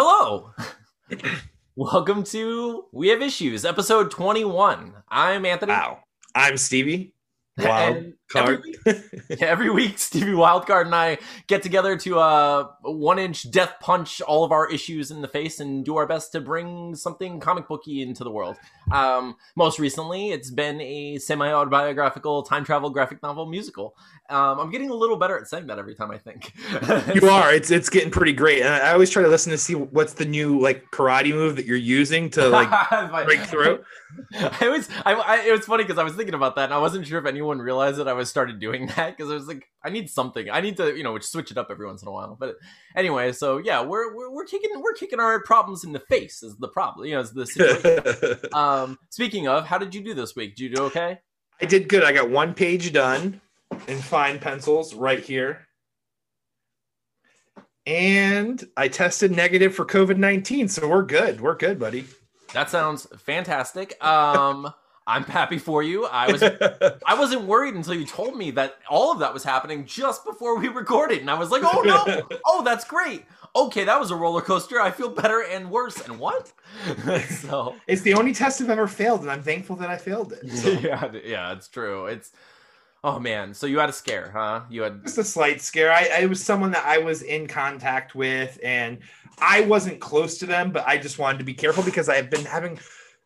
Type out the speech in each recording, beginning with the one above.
Hello. Welcome to We Have Issues, episode 21. I'm Anthony. Wow. I'm Stevie. Wild And card. Every week, every week, Stevie Wildcard and I get together to uh, one inch death punch all of our issues in the face and do our best to bring something comic booky into the world. Um, most recently, it's been a semi autobiographical time travel graphic novel musical. Um, I'm getting a little better at saying that every time I think. you are. It's it's getting pretty great. And I always try to listen to see what's the new like karate move that you're using to like break through. I was, I, I it was funny because I was thinking about that, and I wasn't sure if anyone realized that I was started doing that because I was like, I need something, I need to, you know, switch it up every once in a while. But anyway, so yeah, we're we're, we're kicking we're kicking our problems in the face is the problem, you know, is the situation. um, speaking of, how did you do this week? Did you do okay? I did good. I got one page done in fine pencils right here. And I tested negative for COVID 19. So we're good. We're good, buddy. That sounds fantastic. Um, I'm happy for you. I was I wasn't worried until you told me that all of that was happening just before we recorded, and I was like, "Oh no! Oh, that's great. Okay, that was a roller coaster. I feel better and worse. And what? so it's the only test I've ever failed, and I'm thankful that I failed it. So. yeah, yeah, it's true. It's oh man. So you had a scare, huh? You had just a slight scare. I, I was someone that I was in contact with, and I wasn't close to them, but I just wanted to be careful because I have been having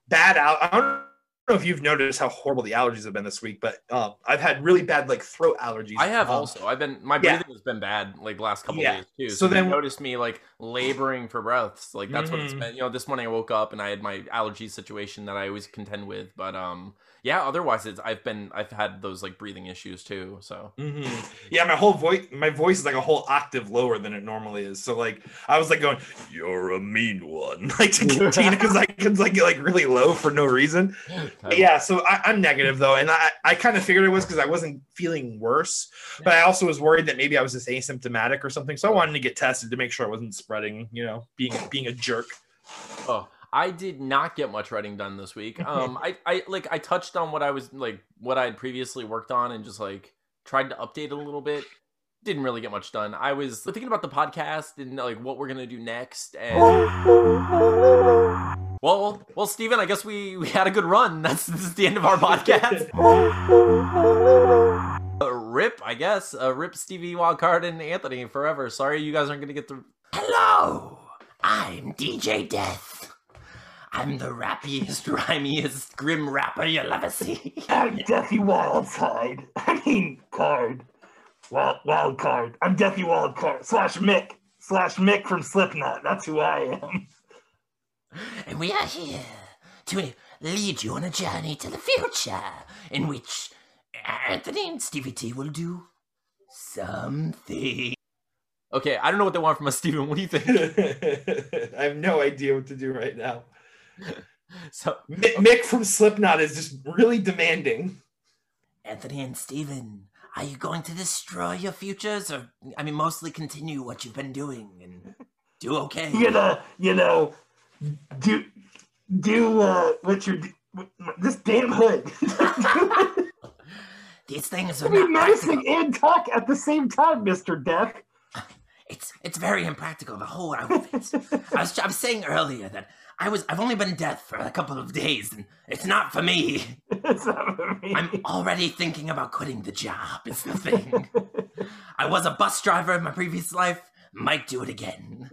bad out. I don't know if you've noticed how horrible the allergies have been this week, but um, I've had really bad like throat allergies. I have um, also. I've been my breathing yeah. has been bad like last couple yeah. days too. So, So then noticed me like laboring for breaths. Like that's what it's Mhm. been. You know, this morning I woke up and I had my allergy situation that I always contend with. But um, yeah. Otherwise, it's I've been I've had those like breathing issues too. So Mhm. Yeah, my whole voice, my voice is like a whole octave lower than it normally is. So like, I was like going, "You're a mean one," like to Tina because I can like get like really low for no reason. But yeah, so I, I'm negative though, and I I kind of figured it was because I wasn't feeling worse, but I also was worried that maybe I was just asymptomatic or something. So I wanted to get tested to make sure I wasn't spreading. You know, being being a jerk. Oh, I did not get much writing done this week. Um, I, I like I touched on what I was like what I had previously worked on and just like tried to update a little bit. Didn't really get much done. I was thinking about the podcast and like what we're gonna do next. And well, well, Steven, I guess we we had a good run. That's this is the end of our podcast. Uh, rip, I guess. Uh, rip Stevie Wildcard and Anthony forever. Sorry, you guys aren't gonna get the. Hello, I'm DJ Death. I'm the rappiest, rhymiest, grim rapper you'll ever see. I'm Deathy Wildside. I mean, card. Wild, wild card. I'm Deathy Wild Card. Slash Mick. Slash Mick from Slipknot. That's who I am. And we are here to lead you on a journey to the future in which Anthony and Stevie T will do something. Okay, I don't know what they want from us, Steven. What do you think? I have no idea what to do right now. So Mi- Mick from Slipknot is just really demanding. Anthony and Steven, are you going to destroy your futures or, I mean, mostly continue what you've been doing and do okay? You know, you know, do, do, uh, what you're, this damn hood. These things are Be menacing practical. and talk at the same time, Mr. Death. It's it's very impractical. The whole outfit. I was I was saying earlier that I was I've only been death for a couple of days, and it's not for me. It's not for me. I'm already thinking about quitting the job. Is the thing. I was a bus driver in my previous life. Might do it again.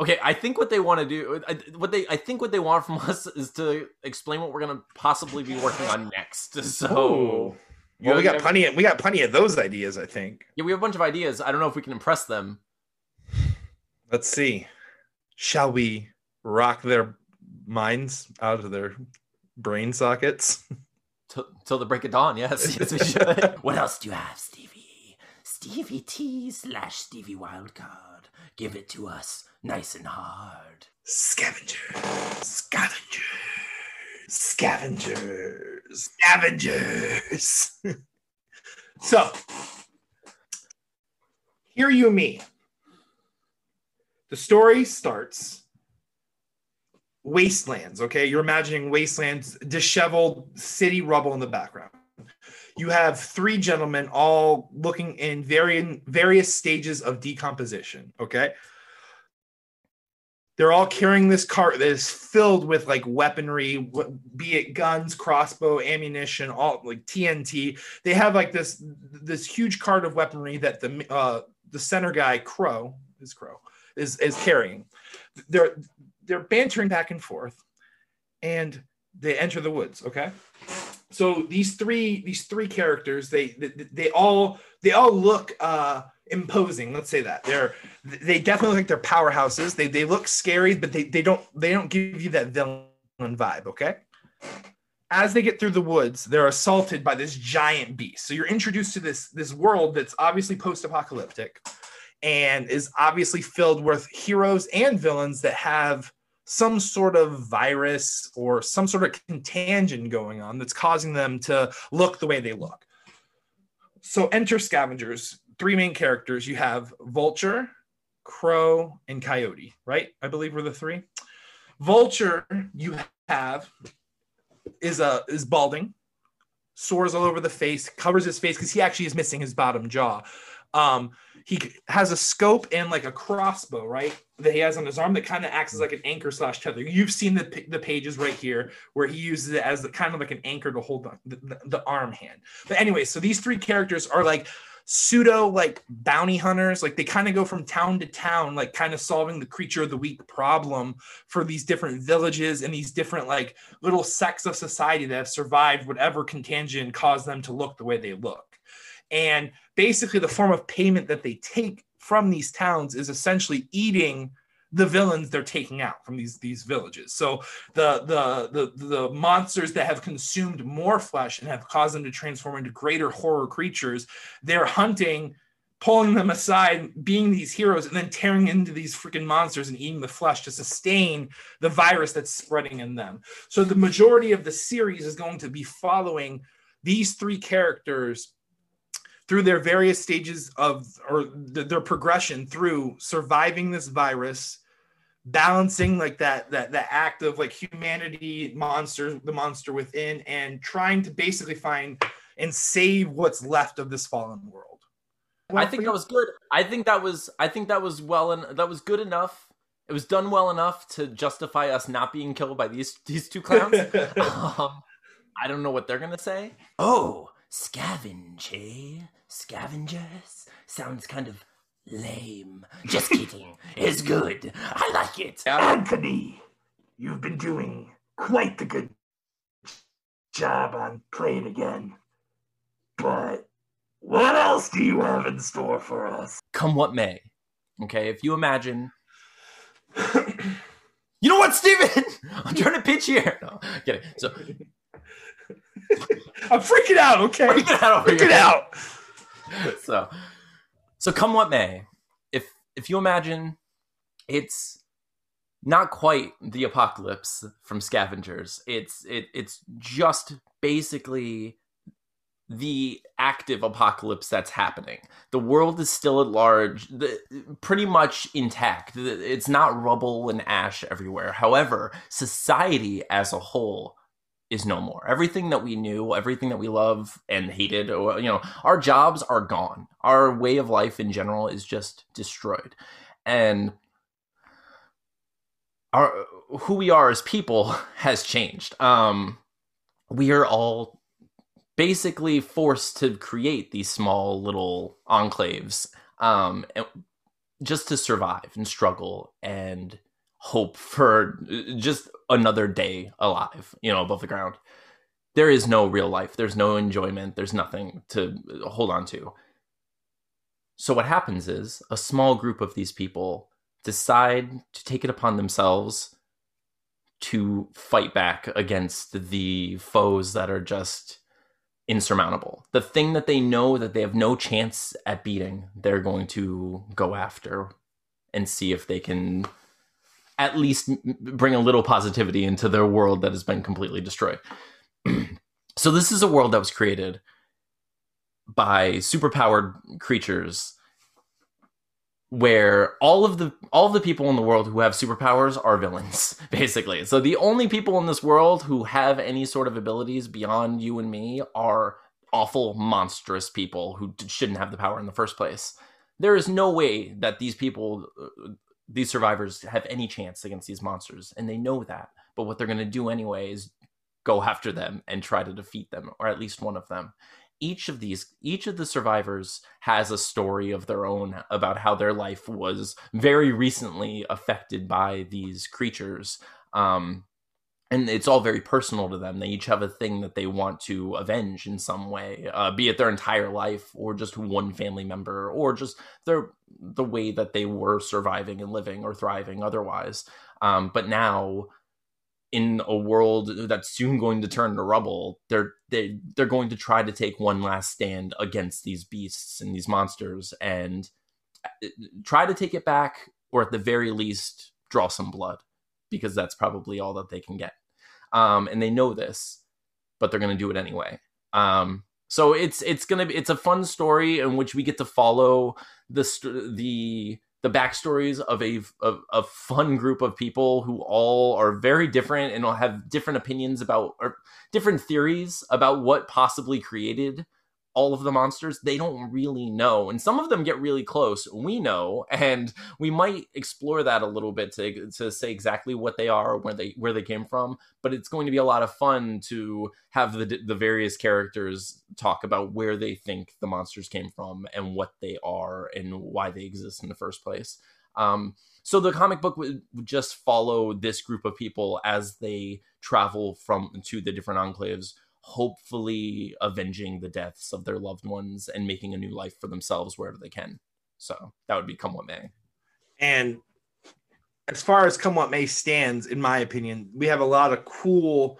Okay, I think what they want to do, I- what they, I think what they want from us is to explain what we're gonna possibly be working on next. So, Well, we got plenty. Of, we got plenty of those ideas. I think. yeah, we have a bunch of ideas. I don't know if we can impress them. Let's see. Shall we rock their minds out of their brain sockets? Till, till the break of dawn. Yes, yes, we should. What else do you have, Stevie? Stevie T slash Stevie Wildcard. Give it to us nice and hard. Scavengers, scavengers, scavengers, scavengers. so, hear you me. The story starts wastelands, okay? You're imagining wastelands, disheveled city rubble in the background. You have three gentlemen all looking in varying various stages of decomposition, okay? They're all carrying this cart that is filled with like weaponry, be it guns, crossbow, ammunition, all like TNT. They have like this this huge cart of weaponry that the uh, the center guy Crow is Crow is is carrying. They're they're bantering back and forth, and they enter the woods. Okay, so these three these three characters they they, they all they all look uh imposing let's say that. They're they definitely look like they're powerhouses. They they look scary but they they don't they don't give you that villain vibe okay? As they get through the woods they're assaulted by this giant beast. So you're introduced to this this world that's obviously post-apocalyptic and is obviously filled with heroes and villains that have some sort of virus or some sort of contagion going on that's causing them to look the way they look. So enter scavengers three main characters. You have Vulture, Crow, and Coyote, right? I believe we're the three. Vulture, you have is a uh, is balding, sores all over the face, covers his face because he actually is missing his bottom jaw. Um, he has a scope and like a crossbow, right? That he has on his arm that kind of acts as like an anchor slash tether. You've seen the the pages right here where he uses it as the, kind of like an anchor to hold the, the, the arm hand. But anyway, so these three characters are like pseudo like bounty hunters. Like they kind of go from town to town like kind of solving the creature of the week problem for these different villages and these different like little sects of society that have survived whatever contagion caused them to look the way they look. And basically the form of payment that they take from these towns is essentially eating the villains they're taking out from these these villages. So the the the the monsters that have consumed more flesh and have caused them to transform into greater horror creatures, they're hunting pulling them aside, being these heroes, and then tearing into these freaking monsters and eating the flesh to sustain the virus that's spreading in them. So the majority of the series is going to be following these three characters through their various stages of or their progression through surviving this virus balancing like that that that act of like humanity monster the monster within and trying to basically find and save what's left of this fallen world. Well, i think that was good. I think that was i think that was well and that was good enough. It was done well enough to justify us not being killed by these these two clowns. Um, i don't know what they're gonna say. Oh scavenge eh scavengers. Sounds kind of Lame. Just kidding. it's good. I like it. Anthony, you've been doing quite the good job on Play It Again. But what else do you have in store for us? Come what may. Okay, if you imagine. you know what, Steven? I'm trying to pitch here. No, it. So. I'm freaking out, okay? Freaking out. Freaking out. So so come what may, if if you imagine it's not quite the apocalypse from scavengers. It's it it's just basically the active apocalypse that's happening. The world is still at large, the, pretty much intact. It's not rubble and ash everywhere. However, society as a whole is no more. Everything that we knew, everything that we love and hated, you know, our jobs are gone. Our way of life in general is just destroyed. And our who we are as people has changed. Um we are all basically forced to create these small little enclaves um just to survive and struggle and hope for uh, just another day alive, you know, above the ground. There is no real life. There's no enjoyment. There's nothing to uh, hold on to. So, what happens is a small group of these people decide to take it upon themselves to fight back against the foes that are just insurmountable. The thing that they know that they have no chance at beating, they're going to go after and see if they can at least bring a little positivity into their world that has been completely destroyed. so this is a world that was created by superpowered creatures where all of the all of the people in the world who have superpowers are villains basically so the only people in this world who have any sort of abilities beyond you and me are awful monstrous people who shouldn't have the power in the first place there is no way that these people uh, these survivors have any chance against these monsters and they know that. But what they're going to do anyway is go after them and try to defeat them or at least one of them. Each of these each of the survivors has a story of their own about how their life was very recently affected by these creatures. Um, and it's all very personal to them they each have a thing that they want to avenge in some way uh, be it their entire life or just one family member or just their the way that they were surviving and living or thriving otherwise um, but now in a world that's soon going to turn to rubble, they're they they're going to try to take one last stand against these beasts and these monsters and uh, try to take it back, or at the very least, draw some blood, because that's probably all that they can get. Um, and they know this, but they're going to do it anyway. Um, so it's it's gonna be it's a fun story in which we get to follow the the the backstories of a, of a fun group of people who all are very different and will have different opinions about or different theories about what possibly created all of the monsters they don't really know and some of them get really close we know and we might explore that a little bit to, to say exactly what they are where they where they came from but it's going to be a lot of fun to have the the various characters talk about where they think the monsters came from and what they are and why they exist in the first place. Um, so the comic book would just follow this group of people as they travel from to the different enclaves hopefully avenging the deaths of their loved ones and making a new life for themselves wherever they can. So that would be come what may. And as far as come what may stands, in my opinion, we have a lot of cool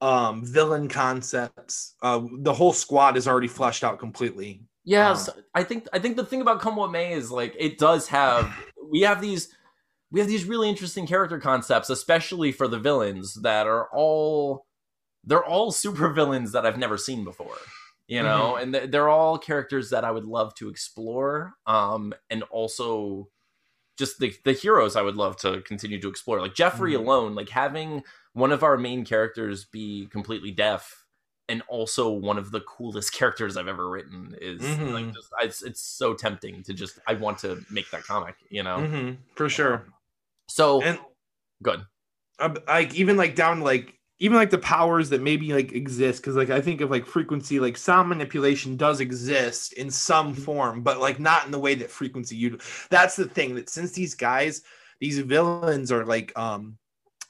um, villain concepts. Uh, the whole squad is already fleshed out completely. Yes, um, I think I think the thing about come what may is like it does have we have these we have these really interesting character concepts, especially for the villains that are all they're all supervillains that I've never seen before. You know, mm-hmm. and they're all characters that I would love to explore. Um, and also just the the heroes I would love to continue to explore. Like Jeffrey mm-hmm. alone, like having one of our main characters be completely deaf and also one of the coolest characters I've ever written is mm-hmm. like just it's, it's so tempting to just I want to make that comic, you know. Mm-hmm. For sure. So and good. Like even like down like even like the powers that maybe like exist because like i think of like frequency like sound manipulation does exist in some mm-hmm. form but like not in the way that frequency you that's the thing that since these guys these villains are like um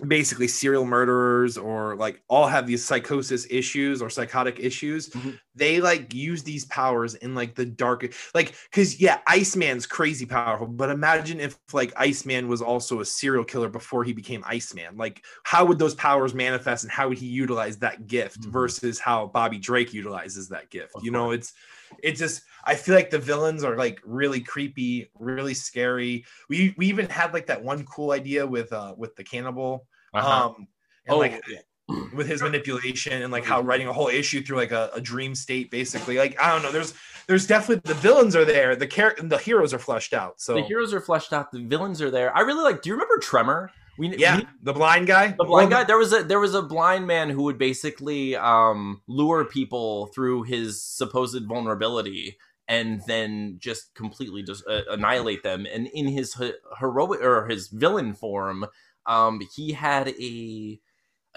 basically serial murderers or like all have these psychosis issues or psychotic issues mm-hmm. they like use these powers in like the dark like because yeah iceman's crazy powerful but imagine if like iceman was also a serial killer before he became iceman like how would those powers manifest and how would he utilize that gift mm-hmm. versus how bobby drake utilizes that gift of you know it's it's just I feel like the villains are like really creepy, really scary. We we even had like that one cool idea with uh with the cannibal uh-huh. Um, and oh, like with his manipulation and like how writing a whole issue through like a, a, dream state, basically. Like I don't know. There's there's definitely the villains are there. The char- the heroes are fleshed out. So the heroes are fleshed out. The villains are there. I really like. Do you remember Tremor? We, yeah, we, the blind guy. The blind guy. There was a there was a blind man who would basically um, lure people through his supposed vulnerability and then just completely just uh, annihilate them. And in his heroic or his villain form, um, he had a,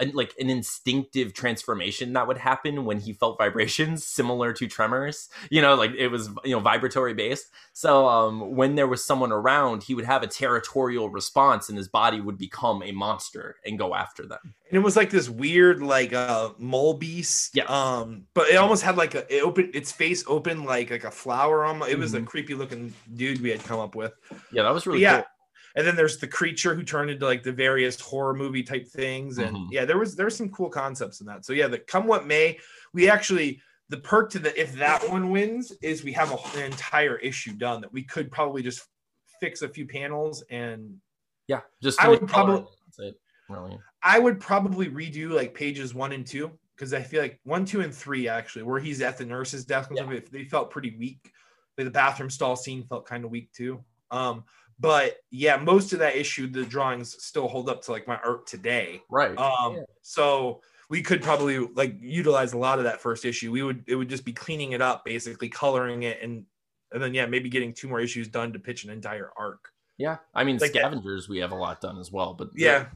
a, like an instinctive transformation that would happen when he felt vibrations similar to tremors. You know like it was you know vibratory based. So um when there was someone around he would have a territorial response and his body would become a monster and go after them. And it was like this weird like uh mole beast. Yeah. Um but it almost had like a it opened its face open like like a flower almost. It was mm-hmm. a creepy looking dude we had come up with. Yeah that was really yeah cool and then there's the creature who turned into like the various horror movie type things and mm-hmm. yeah there was there was some cool concepts in that so yeah the come what may we actually the perk to the if that one wins is we have a, an entire issue done that we could probably just fix a few panels and yeah just i would probably really. i would probably redo like pages one and two because i feel like one two and three actually where he's at the nurse's desk yeah. they felt pretty weak like the bathroom stall scene felt kind of weak too um but yeah most of that issue the drawings still hold up to like my art today right um yeah. so we could probably like utilize a lot of that first issue we would it would just be cleaning it up basically coloring it and and then yeah maybe getting two more issues done to pitch an entire arc Yeah, I mean Like that- scavengers we have a lot done as well, but Yeah.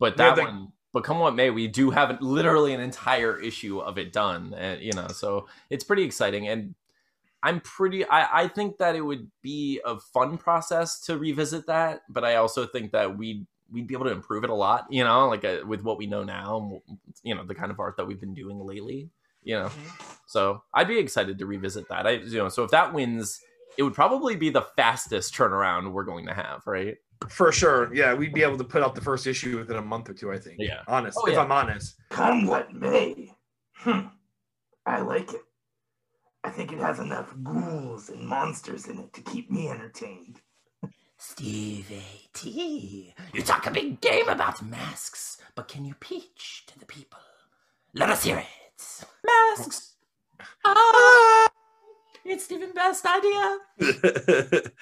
but They're that the- one. But come what may, we do have literally an entire issue of it done, and you know, so it's pretty exciting. And I'm pretty. I I think that it would be a fun process to revisit that, but I also think that we we'd be able to improve it a lot. You know, like uh, with what we know now, you know, the kind of art that we've been doing lately. You know, so I'd be excited to revisit that. I you know, so if that wins, it would probably be the fastest turnaround we're going to have, right? For sure. Yeah, we'd be able to put out the first issue within a month or two, I think. Yeah. Honest. Oh, if yeah. I'm honest. Come what may. Hmm. I like it. I think it has enough ghouls and monsters in it to keep me entertained. Steve T, you talk a big game about masks, but can you pitch to the people? Let us hear it. Masks. Ah, it's Stephen Best idea.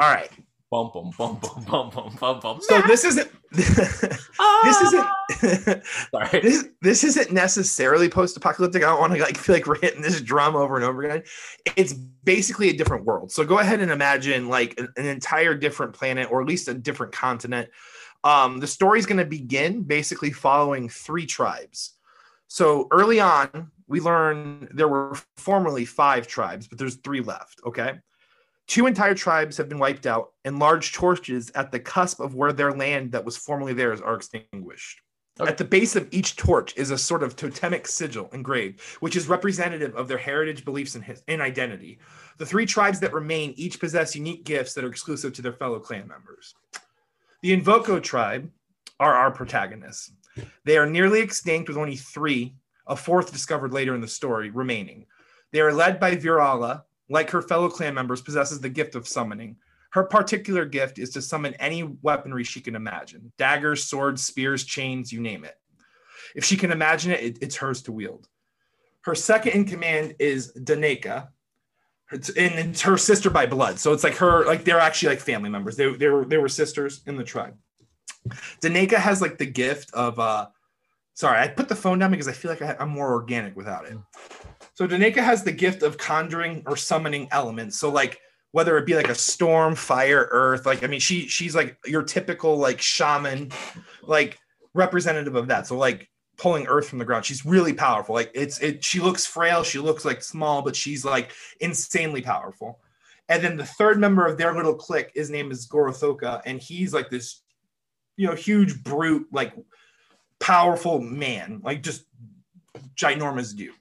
All right. Bum bum bum bum bum bum bum bum. So this isn't this Ah! isn't Sorry. this this isn't necessarily post-apocalyptic. I don't want to like feel like we're hitting this drum over and over again. It's basically a different world. So go ahead and imagine like an, an entire different planet or at least a different continent. Um, the story's going to begin basically following three tribes. So early on, we learn there were formerly five tribes, but there's three left. Okay. Two entire tribes have been wiped out, and large torches at the cusp of where their land that was formerly theirs are extinguished. Okay. At the base of each torch is a sort of totemic sigil engraved, which is representative of their heritage, beliefs, and, his- and identity. The three tribes that remain each possess unique gifts that are exclusive to their fellow clan members. The Invoco tribe are our protagonists. They are nearly extinct with only three, a fourth discovered later in the story, remaining. They are led by Virala, like her fellow clan members, possesses the gift of summoning. Her particular gift is to summon any weaponry she can imagine daggers, swords, spears, chains, you name it. If she can imagine it, it- it's hers to wield. Her second in command is Daneka, It's- and it's her sister by blood. So it's like her, like they're actually like family members. They, they were they were sisters in the tribe. Daneka has like the gift of uh sorry, I put the phone down because I feel like I, I'm more organic without it. So Daneka has the gift of conjuring or summoning elements. So like whether it be like a storm, fire, earth, like I mean she she's like your typical like shaman, like representative of that. So like pulling earth from the ground. She's really powerful. Like it's it she looks frail, she looks like small, but she's like insanely powerful. And then the third member of their little clique, his name is Gorothoka, and he's like this, you know, huge brute, like powerful man, like just ginormous dude.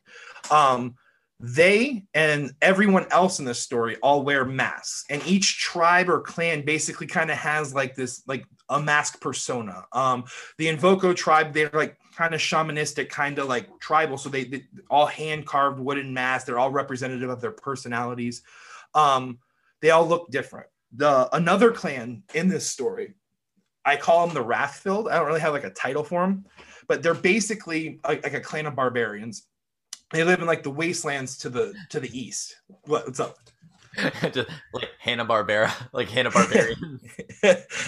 Um, they and everyone else in this story all wear masks, and each tribe or clan basically kind of has like this, like a mask persona. Um, the Invoco tribe, they're like kind of shamanistic, kind of like tribal, so they, they all hand carved wooden masks. They're all representative of their personalities. Um, they all look different. The another clan in this story, I call them the Wrathfilled. I don't really have like a title for them, but they're basically like a clan of barbarians. They live in like the wastelands to the to the east. What, what's up, Just like Hanna Barbera, like Hanna Barbarian.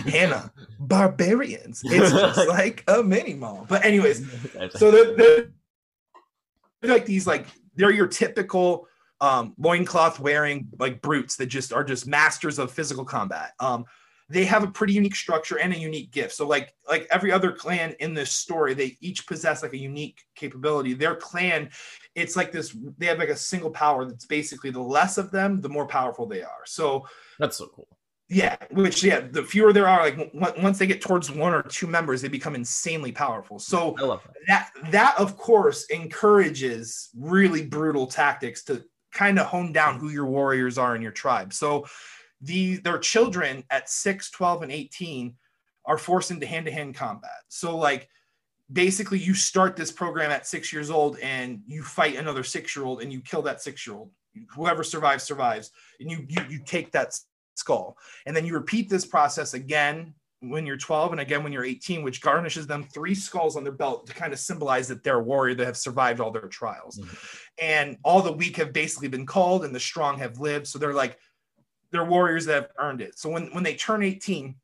Hannah? Barbarians. It's just like a mini mall. But anyways, so they're, they're like these like they're your typical um loincloth wearing like brutes that just are just masters of physical combat um they have a pretty unique structure and a unique gift so like like every other clan in this story they each possess like a unique capability their clan it's like this they have like a single power that's basically the less of them the more powerful they are so That's so cool. yeah, which yeah, the fewer there are, like w- once they get towards one or two members, they become insanely powerful. So I love that. that that of course encourages really brutal tactics to kind of hone down who your warriors are in your tribe. So the their children at 6, 12 and 18 are forced into hand-to-hand combat. So like basically you start this program at 6 years old and you fight another 6-year-old and you kill that 6-year-old. Whoever survives survives and you you you take that skull. And then you repeat this process again when you're 12 and again when you're 18, which garnishes them three skulls on their belt to kind of symbolize that they're a warrior that have survived all their trials. Mm-hmm. And all the weak have basically been called and the strong have lived. So they're like, they're warriors that have earned it. So when, when they turn 18,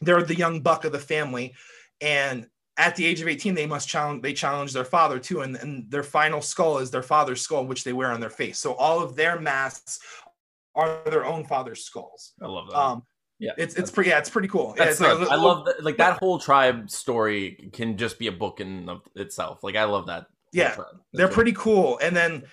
they're the young buck of the family. And at the age of 18, they must challenge, they challenge their father too. And, and their final skull is their father's skull, which they wear on their face. So all of their masks are their own father's skulls. I love that. Um, Yeah, it's it's pretty yeah, it's pretty cool. That's yeah, like, I love that, like that whole tribe story can just be a book in of itself. Like I love that. Yeah, they're pretty cool. And then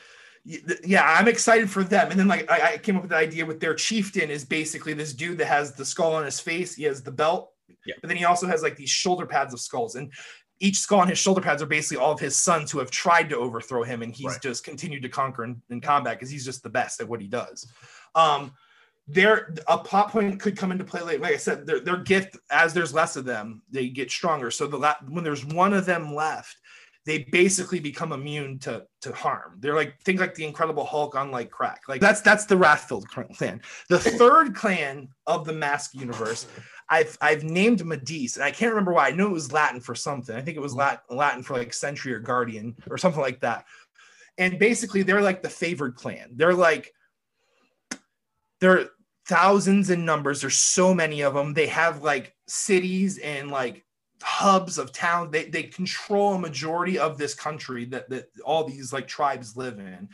yeah, I'm excited for them. And then like I, I, came up with the idea with their chieftain is basically this dude that has the skull on his face. He has the belt, yeah. but then he also has like these shoulder pads of skulls. And each skull on his shoulder pads are basically all of his sons who have tried to overthrow him, and he's right. just continued to conquer in, in combat because he's just the best at what he does. Um, there, a plot point could come into play. later. like I said, their, their gift as there's less of them, they get stronger. So the la- when there's one of them left, they basically become immune to to harm. They're like think like the Incredible Hulk on like crack. Like that's that's the Wrathfield clan. The third clan of the Mask universe, I've I've named Madis, and I can't remember why. I know it was Latin for something. I think it was Latin, Latin for like Sentry or Guardian or something like that. And basically, they're like the favored clan. They're like they're thousands in numbers. There's so many of them. They have like cities and like hubs of town they, they control a majority of this country that, that all these like tribes live in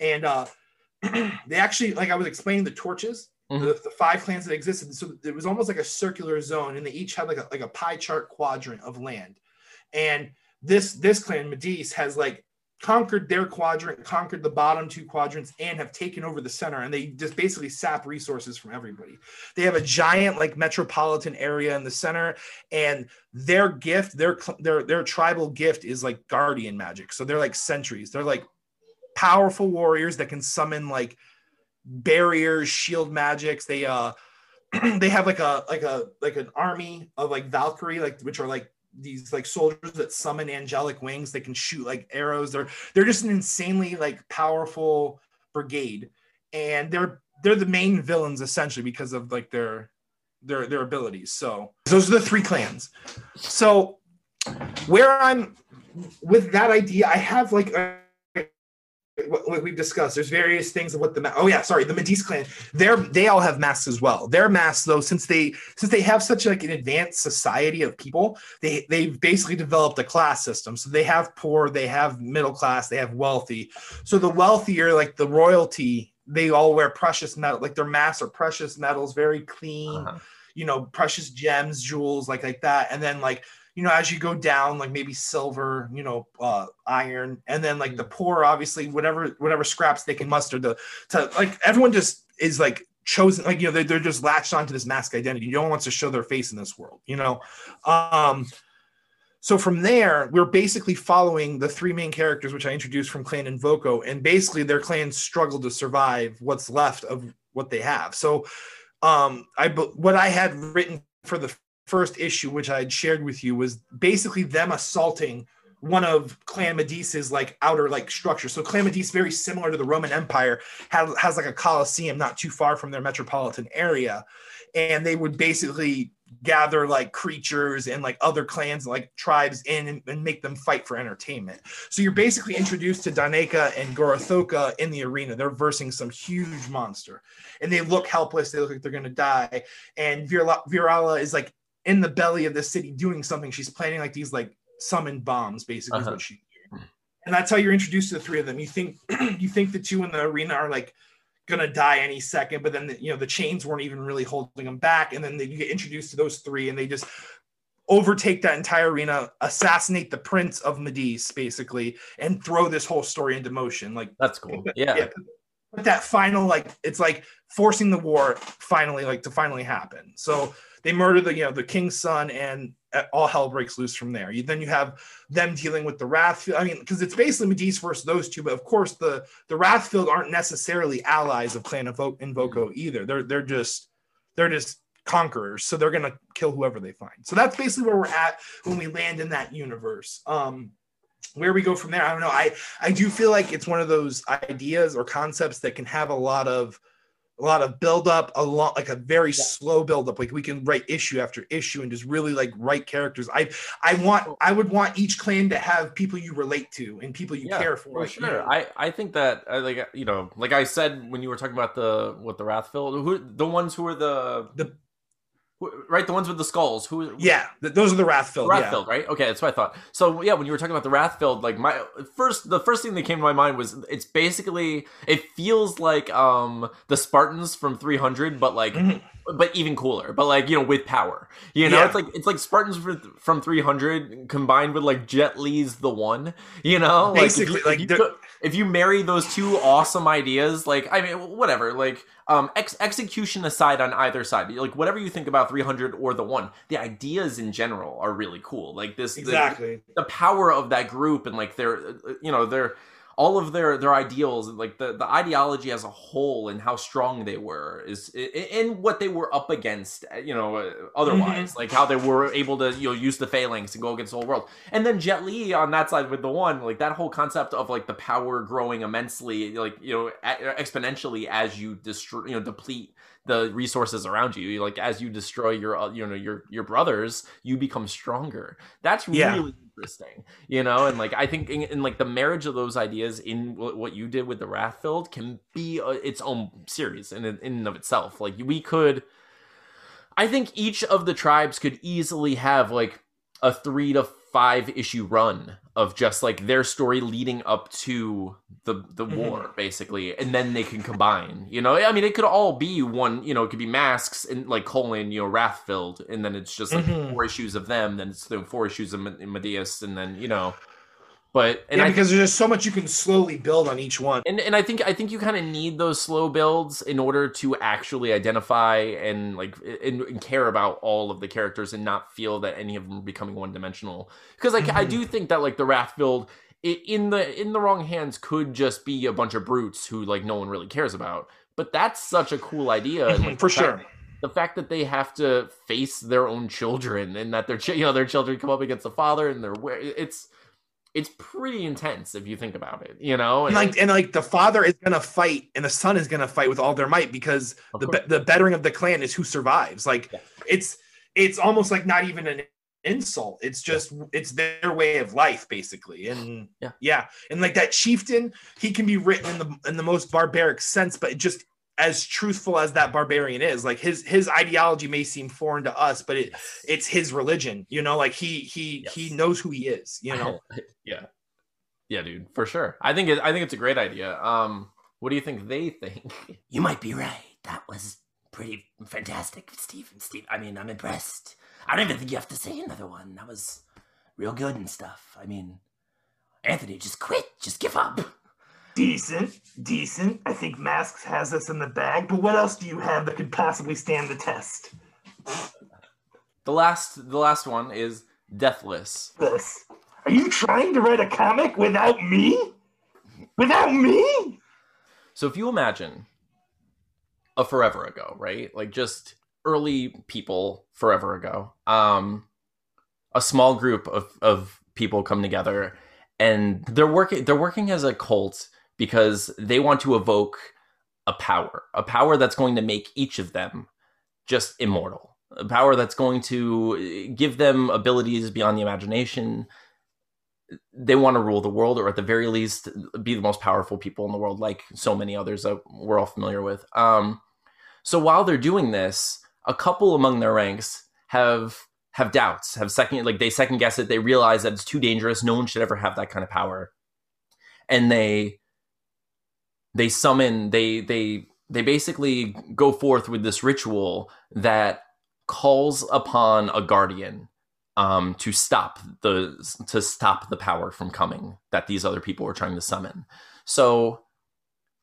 and uh they actually like i was explaining the torches mm-hmm. the, the, five clans that existed so it was almost like a circular zone and they each had like a, like a pie chart quadrant of land and this this clan Madis has like conquered their quadrant, conquered the bottom two quadrants, and have taken over the center. And they just basically sap resources from everybody. They have a giant like metropolitan area in the center, and their gift, their their their tribal gift is like guardian magic. So they're like sentries. They're like powerful warriors that can summon like barriers, shield magics. They uh they have like a like a like an army of like Valkyrie, like which are like these like soldiers that summon angelic wings. They can shoot like arrows. They're they're just an insanely like powerful brigade. And they're they're the main villains essentially because of like their their their abilities. So those are the three clans. So where i'm with that idea i have like a what we've discussed. There's various things of what the oh yeah, sorry, the Madis clan. They're they all have masks as well. Their masks though, since they since they have such like an advanced society of people, they they've basically developed a class system. So they have poor, they have middle class, they have wealthy. So the wealthier, like the royalty, they all wear precious metal, like their masks are precious metals, very clean. Uh-huh. You know, precious gems, jewels, like like that, and then like you know, as you go down, like maybe silver, you know, uh, iron, and then like the mm. poor, obviously, whatever whatever scraps they can muster to to like everyone just is like chosen, like you know, they're, they're just latched onto this mask identity. No one wants to show their face in this world, you know. Um, so from there, we're basically following the three main characters, which I introduced from Clan Invoco, and basically their clans struggle to survive what's left of what they have. So, um, I what I had written for the first issue, which I had shared with you, was basically them assaulting one of Clan Madis's like outer like structure. So Clan Madis, very similar to the Roman Empire, has, has like a Colosseum not too far from their metropolitan area. And they would basically gather like creatures and like other clans like tribes in and, and, make them fight for entertainment. So you're basically introduced to Daneka and Gorothoka in the arena. They're versing some huge monster and they look helpless. They look like they're going to die. And Virala is like in the belly of the city doing something. She's planning like these like summoned bombs, basically, uh-huh. what she and that's how you're introduced to the three of them. You think you think the two in the arena are like gonna die any second, but then the, you know the chains weren't even really holding them back, and then they, you get introduced to those three, and they just overtake that entire arena, assassinate the prince of Madis, basically, and throw this whole story into motion. Like that's cool. Yeah. yeah. But that final, like, it's like forcing the war finally, like, to finally happen. So they murder the you know the king's son and all hell breaks loose from there. You, then you have them dealing with the Wrathfield. I mean, because it's basically Madis versus those two, but of course the the Wrathfield aren't necessarily allies of Clan Invo- Invoco either. They're they're just they're just conquerors, so they're gonna kill whoever they find. So that's basically where we're at when we land in that universe. Um, where we go from there, I don't know. I I do feel like it's one of those ideas or concepts that can have a lot of a lot of build up, a lot like a very yeah. slow build up. Like we can write issue after issue and just really like write characters. I I want I would want each clan to have people you relate to and people you yeah, care for. For sure, you know? I I think that uh, like you know like I said when you were talking about the what the Wrathfield, who the ones who are the the right? The ones with the skulls. Who? Yeah, those are the Wrathfield. Wrathfield, yeah. right? Okay, that's what I thought. So yeah, when you were talking about the Wrathfield, like my first, the first thing that came to my mind was it's basically it feels like um the Spartans from 300, but like. Mm-hmm but even cooler. But like you know, with power, you know, Yeah. it's like it's like Spartans from 300 combined with like Jet Li's the one. You know, Like, Basically, like, if you, if you marry those two awesome ideas, like I mean, whatever, like um, ex- execution aside on either side, like whatever you think about 300 or the one, the ideas in general are really cool. Like this, Exactly. the power of that group and like their uh, you know their all of their their ideals like the the ideology as a whole and how strong they were is in what they were up against uh, you know uh, otherwise like how they were able to you know use the phalanx and go against the whole world. And then jet li on that side with the one like that whole concept of like the power growing immensely like you know exponentially as you destroy you know deplete the resources around you like as you destroy your uh, you know your your brothers you become stronger. That's Yeah. really interesting you know? And like i think in, in like the marriage of those ideas in what what you did with the wrathfilled can be a, its own series in in and of itself. Like we could i think each of the tribes could easily have like a three to five issue run of just like their story leading up to the the Mhm. war basically and then they can combine you know i mean it could all be one you know it could be masks and like colon you know wrathfilled and then it's just like Mhm. four issues of them then it's the four issues of Me- Medeus and then you know but and yeah, I because there's just so much you can slowly build on each one. and and I think I think you kind of need those slow builds in order to actually identify and like and, and care about all of the characters and not feel that any of them are becoming one dimensional. Because like I Mhm. do think that like the Wrath build in the in the wrong hands could just be a bunch of brutes who like no one really cares about. But that's such a cool idea, and, like, For fact- sure. the fact that they have to face their own children and that their you know their children come up against the father and they're it's it's pretty intense if you think about it. You know, And like and like the father is gonna fight and the son is gonna fight with all their might because the course. the bettering of the clan is who survives. Like Yeah. it's it's almost like not even an insult. It's just it's their way of life basically. And Yeah. yeah, and like that chieftain, he can be written in the in the most barbaric sense, but it just as truthful as that barbarian is, like his his ideology may seem foreign to us, but it it's his religion. You know, like he he he knows who he is. You know. yeah yeah dude for sure i think it, i think it's a great idea um what do you think they think You might be right. That was pretty fantastic, Stephen. Steve, I mean, I'm impressed. I don't even think you have to say another one. That was real good and stuff. I mean, Anthony, just quit. Just give up. Decent, decent. I think Masks has us in the bag, but what else do you have that could possibly stand the test? the last the last one is deathless This. Are you trying to write a comic without me? Without me? so if you imagine a forever ago right like just early people forever ago um a small group of of people come together and they're working they're working as a cult because they want to evoke a power a power that's going to make each of them just immortal a power that's going to give them abilities beyond the imagination. They want to rule the world or at the very least be the most powerful people in the world like so many others that we're all familiar with. Um so while they're doing this a couple among their ranks have have doubts have second like they second guess it. They realize that it's too dangerous. No one should ever have that kind of power. And they they summon they they they basically go forth with this ritual that calls upon a guardian um, to stop the to stop the power from coming that these other people are trying to summon. So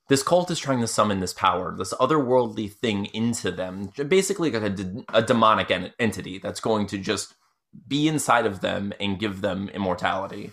this cult is trying to summon this power, this otherworldly thing into them, basically like a, a demonic en- entity that's going to just be inside of them and give them immortality.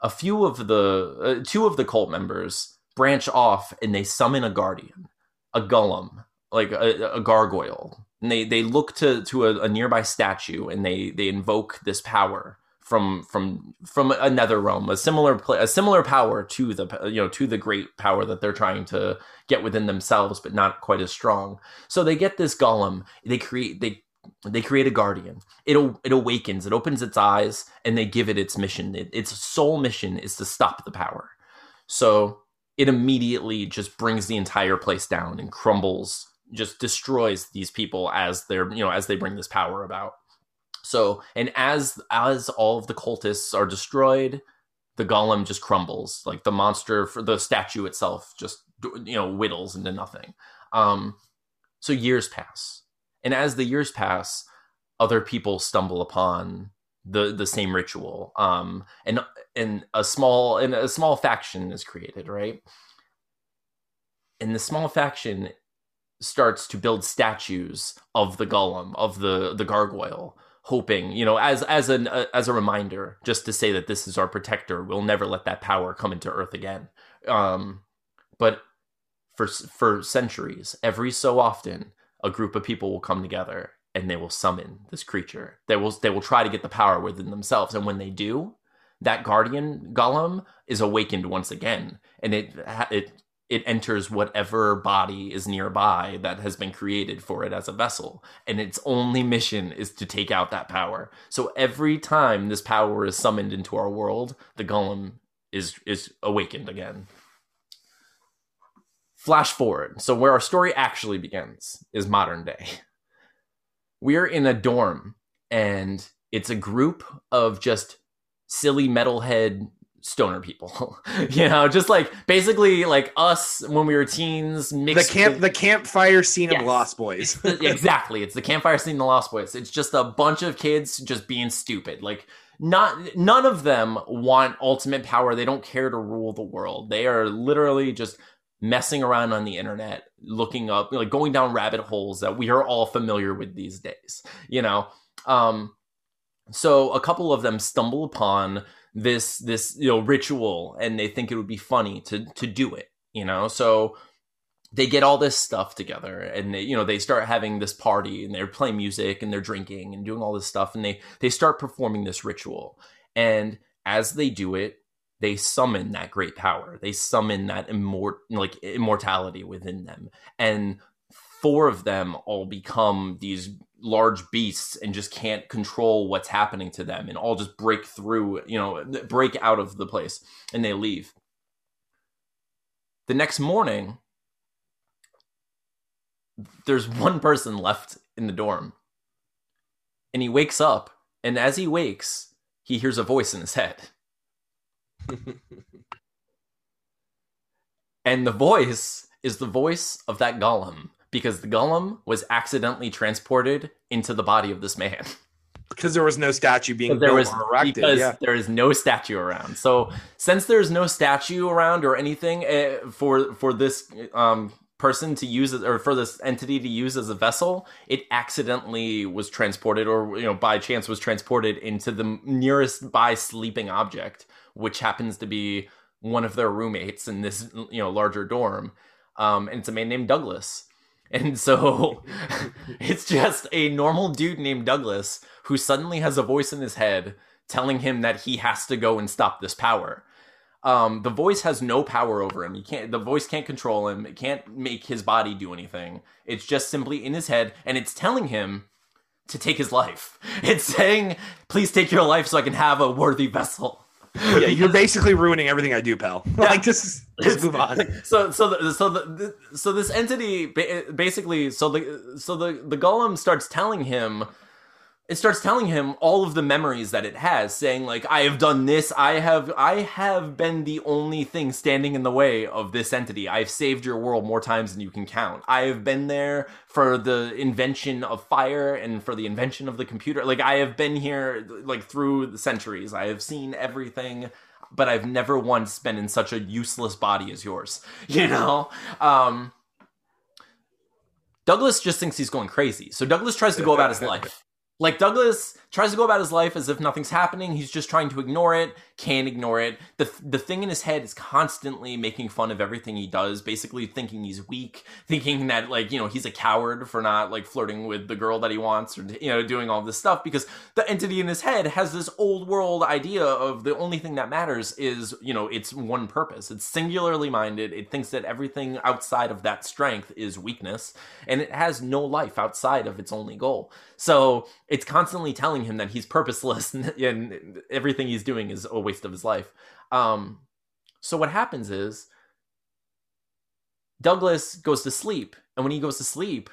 A few of the uh, two of the cult members branch off and they summon a guardian, a golem, like a, a gargoyle, and they they look to to a, a nearby statue and they they invoke this power from from from another realm a similar pla a similar power to the you know to the great power that they're trying to get within themselves but not quite as strong. So they get this golem they create they they create a guardian. It it awakens it opens its eyes and they give it its mission. It, its sole mission is to stop the power. So it immediately just brings the entire place down and crumbles just destroys these people as they're you know as they bring this power about. So and as as all of the cultists are destroyed the golem just crumbles. Like the monster for the statue itself just you know whittles into nothing. Um so years pass. And as the years pass, other people stumble upon the the same ritual. Um, and and a small and a small faction is created, right? And the small faction starts to build statues of the golem, of the the gargoyle, hoping, you know, as as an uh, as a reminder, just to say that this is our protector. We'll never let that power come into Earth again. Um, but for for centuries, every so often, a group of people will come together and they will summon this creature. They will they will try to get the power within themselves, and when they do, that guardian golem is awakened once again, and it it it enters whatever body is nearby that has been created for it as a vessel. And its only mission is to take out that power. So every time this power is summoned into our world the golem is is awakened again. Flash forward. So where our story actually begins is modern day we're in a dorm and it's a group of just silly metalhead stoner people. You know just like basically like us when we were teens the camp with... the campfire scene yes. of lost boys. Exactly. It's the campfire scene of the lost boys. It's just a bunch of kids just being stupid. Like not none of them want ultimate power. They don't care to rule the world. They are literally just messing around on the internet looking up like going down rabbit holes that we are all familiar with these days you know? Um so a couple of them stumble upon this this you know ritual and they think it would be funny to to do it you know? So they get all this stuff together and they you know they start having this party and they're playing music and they're drinking and doing all this stuff and they they start performing this ritual. And as they do it they summon that great power they summon that immort like immortality within them and four of them all become these large beasts and just can't control what's happening to them and all just break through, you know, break out of the place and they leave. The next morning, there's one person left in the dorm. And he wakes up, and as he wakes, he hears a voice in his head. And the voice is the voice of that golem because the golem was accidentally transported into the body of this man. Because there was no statue being there was, erected. Because yeah. there is no statue around. So since there's no statue around or anything uh, for for this um, person to use or for this entity to use as a vessel, it accidentally was transported or you know by chance was transported into the nearest by sleeping object, which happens to be one of their roommates in this you know larger dorm. Um, and it's a man named Douglas. And so it's just a normal dude named Douglas who suddenly has a voice in his head telling him that he has to go and stop this power. Um, the voice has no power over him. He can't. The voice can't control him. It can't make his body do anything. It's just simply in his head, and it's telling him to take his life. It's saying, "Please take your life, so I can have a worthy vessel." yeah, you're basically ruining everything I do, pal. Yeah. like just, just move on. So so the, so the, so this entity basically so the so the the golem starts telling him it starts telling him all of the memories that it has saying like i have done this. I have i have been the only thing standing in the way of this entity. I've saved your world more times than you can count. I have been there for the invention of fire and for the invention of the computer. Like i have been here like through the centuries. I have seen everything but i've never once been in such a useless body as yours you know? Um Douglas just thinks he's going crazy. So Douglas tries to go about his life. Like Douglas tries to go about his life as if nothing's happening. He's just trying to ignore it, can't ignore it. The the thing in his head is constantly making fun of everything he does, basically thinking he's weak, thinking that like, you know, he's a coward for not like flirting with the girl that he wants or you know, doing all this stuff because the entity in his head has this old world idea of the only thing that matters is, you know, it's one purpose. It's singularly minded. It thinks that everything outside of that strength is weakness and it has no life outside of its only goal. So it's constantly telling him that he's purposeless and, and everything he's doing is a waste of his life. Um, so what happens is Douglas goes to sleep, and when he goes to sleep,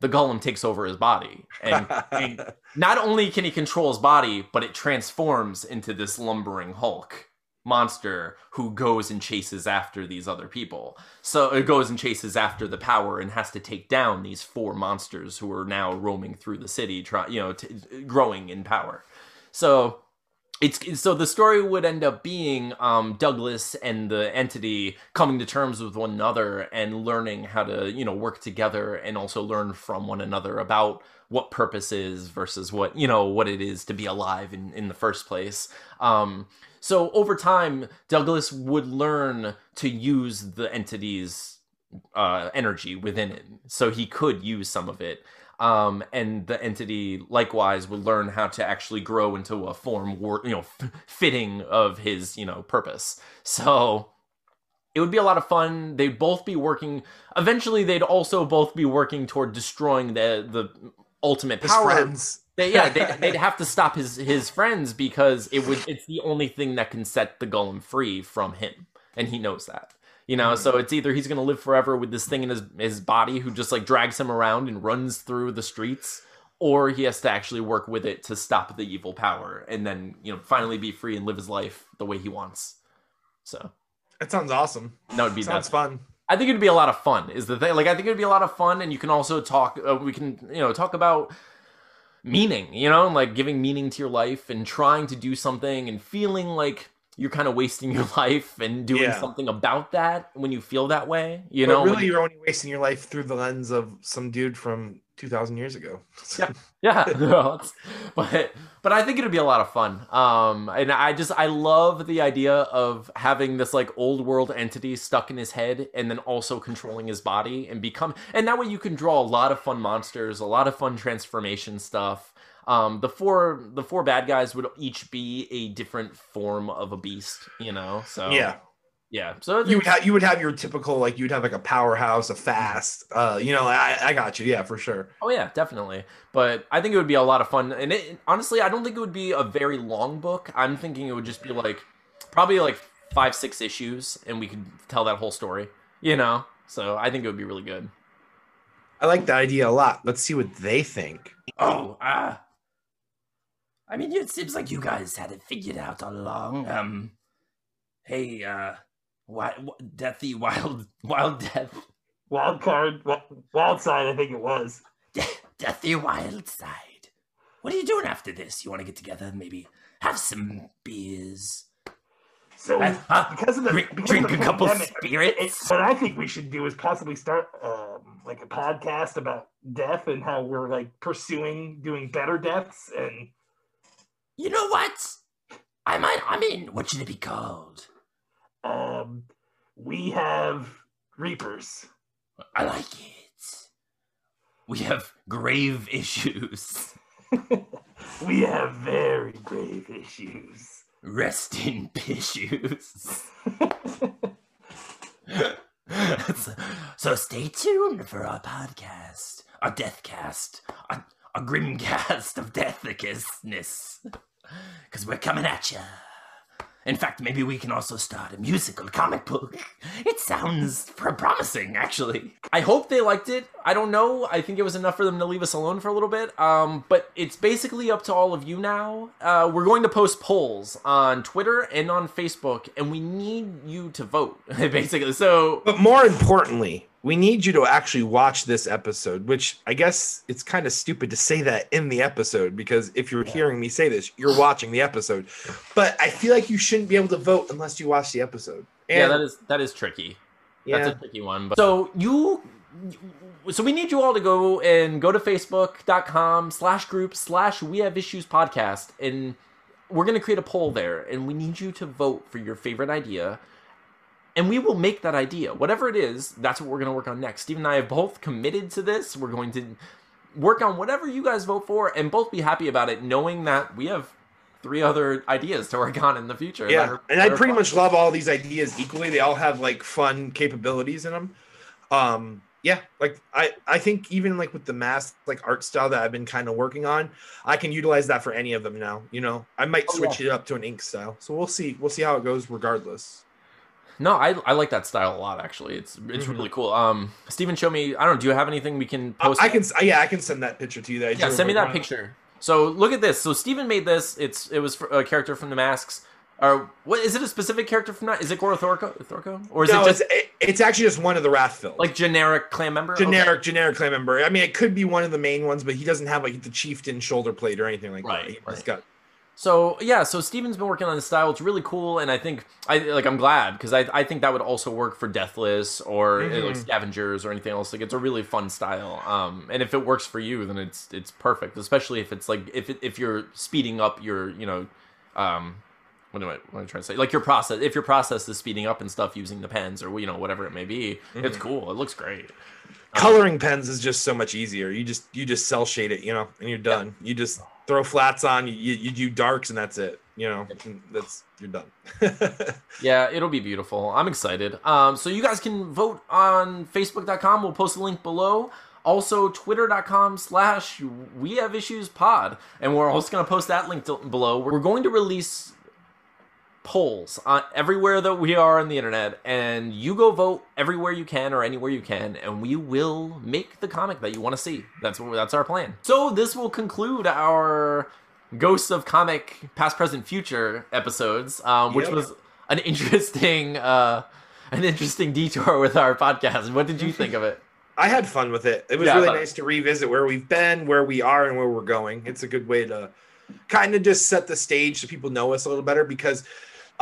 the golem takes over his body, and, and not only can he control his body, but it transforms into this lumbering Hulk. Monster who goes and chases after these other people. So it goes and chases after the power and has to take down these four monsters who are now roaming through the city, try, you know, t- growing in power. So it's so the story would end up being um, Douglas and the entity coming to terms with one another and learning how to you know work together and also learn from one another about what purpose is versus what you know what it is to be alive in in the first place. Um, so over time, Douglas would learn to use the entity's uh, energy within him, so he could use some of it um, and the entity likewise would learn how to actually grow into a form, you know, f- fitting of his, you know, purpose. So it would be a lot of fun. They'd both be working. Eventually, they'd also both be working toward destroying the the ultimate His power. friends. They, yeah, they, they'd have to stop his his friends because it would. It's the only thing that can set the golem free from him, and he knows that. You know, so hmm. it's either he's gonna live forever with this thing in his his body who just like drags him around and runs through the streets, or he has to actually work with it to stop the evil power and then you know finally be free and live his life the way he wants. So That sounds awesome. that would be Sounds that. fun. I think it'd be a lot of fun. Is the thing like I think it'd be a lot of fun, and you can also talk. Uh, we can you know talk about meaning. You know, and like giving meaning to your life and trying to do something and feeling like you're kind of wasting your life and doing Yeah. something about that when you feel that way. You but know, really, when- you're only wasting your life through the lens of some dude from 2,000 years ago. Yeah. yeah but but i think it'd be a lot of fun um and i just i love the idea of having this like old world entity stuck in his head and then also controlling his body and become and that way you can draw a lot of fun monsters a lot of fun transformation stuff um the four the four bad guys would each be a different form of a beast you know so yeah. Yeah so You would, have, you would have your typical, like, you'd have like a powerhouse, a fast. Uh, you know, I, I got you. Yeah, for sure. Oh yeah, definitely. But I think it would be a lot of fun, and it, honestly, I don't think it would be a very long book. I'm thinking it would just be like probably like five, six issues, and we could tell that whole story. You know, so I think it would be really good. I like that idea a lot. Let's see what they think. Oh, uh, I mean, it seems like you guys had it figured out all along. Um, hey, uh, wi- deathy wild, wild death, Wild card, wild side, I think it was. deathy wild side. What are you doing after this? You want to get together, and maybe have some beers, So Uh, huh? because of the drink, because drink of a couple pandemic, spirits. what I think we should do is possibly start um, like a podcast about death and how we're like pursuing doing better deaths and You know what? I might. I mean, what should it be called? Um, we have reapers. I like it. We have grave issues. we have very grave issues. Rest in issues. so, stay tuned for our podcast, our deathcast, our, our grimcast of deathicusness. Because we're coming at you. In fact, maybe we can also start a musical comic book. It sounds promising, actually. I hope they liked it. I don't know. I think it was enough for them to leave us alone for a little bit. Um, but it's basically up to all of you now. Uh, we're going to post polls on Twitter and on Facebook, and we need you to vote. basically, so But more importantly, we need you to actually watch this episode, which I guess it's kind of stupid to say that in the episode because if you're hearing me say this, you're watching the episode. But I feel like you shouldn't be able to vote unless you watch the episode. And yeah, that is that is tricky. yeah, That's a tricky one. But so you so we need you all to go and go to facebook.com slash group slash we have issues podcast and we're going to create a poll there and we need you to vote for your favorite idea and we will make that idea whatever it is that's what we're going to work on next steve and i have both committed to this we're going to work on whatever you guys vote for and both be happy about it knowing that we have three other ideas to work on in the future yeah. are- And I pretty fun. much love all these ideas equally. They all have like fun capabilities in them. Um, yeah, like I, I think even like with the mask like art style that I've been kind of working on, I can utilize that for any of them now. You know, I might Oh, switch it up to an ink style. So we'll see. We'll see how it goes regardless. No, I, I like that style a lot. Actually, it's it's Mhm. really cool. Um, Steven, show me. I don't. know, Do you have anything we can post? I can, yeah, I can send that picture to you. That I Yeah, send me that picture. So look at this. So Steven made this. It's it was for a character from the Masks. Or what is it? A specific character from that? Is it Goro Thorko, Thorko? or is no, it just it's, it, it's actually just one of the Wrathfills. like generic clan member? Okay. generic, generic clan member. I mean, it could be one of the main ones, but he doesn't have like the chieftain shoulder plate or anything like Right, that. He right. got So yeah, so Steven's been working on his style. It's really cool, and I think I like I'm glad because I I think that would also work for Deathless or uh, like Mhm. Scavengers or anything else. Like it's a really fun style. Um, and if it works for you, then it's it's perfect. Especially if it's like if it, if you're speeding up your you know, um, what am I what am I trying to say? Like your process. If your process is speeding up and stuff using the pens or you know whatever it may be, it's Mhm. cool. It looks great. coloring pens is just so much easier. You just you just cel shade it, you know, and you're done. You just throw flats on. You, you do darks, and that's it. You know, that's you're done. Yeah, it'll be beautiful. I'm excited. Um, so you guys can vote on Facebook.com. We'll post a link below. Also, Twitter.com slash We Have Issues Pod. And we're also going to post that link below. We're going to release polls on everywhere that we are on the internet. And you go vote everywhere you can or anywhere you can. And we will make the comic that you want to see. That's, what- that's our plan. So this will conclude our Ghosts of Comic Past, Present, Future episodes, um, which Yep. was an interesting uh an interesting detour with our podcast. What did you think of it? I had fun with it. It was Yeah, really nice to revisit where we've been, where we are, and where we're going. It's a good way to kind of just set the stage so people know us a little better because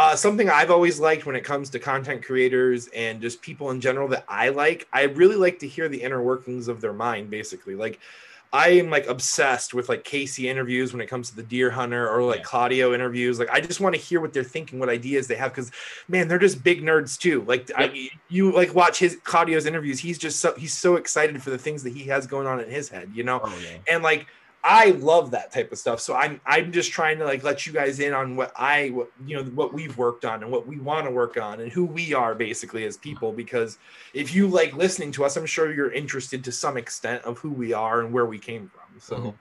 uh, something I've always liked when it comes to content creators and just people in general that I like, I really like to hear the inner workings of their mind, basically. Like, I am like obsessed with like Casey interviews when it comes to the deer hunter or like Yeah. Claudio interviews. Like, I just want to hear what they're thinking, what ideas they have, because man, they're just big nerds too. Like, I, you like watch his Claudio's interviews. He's just so he's so excited for the things that he has going on in his head, you know Oh yeah. and like I love that type of stuff. So I'm I'm just trying to like let you guys in on what I what you know what we've worked on and what we want to work on and who we are basically as people because if you like listening to us, I'm sure you're interested to some extent of who we are and where we came from. So Mhm.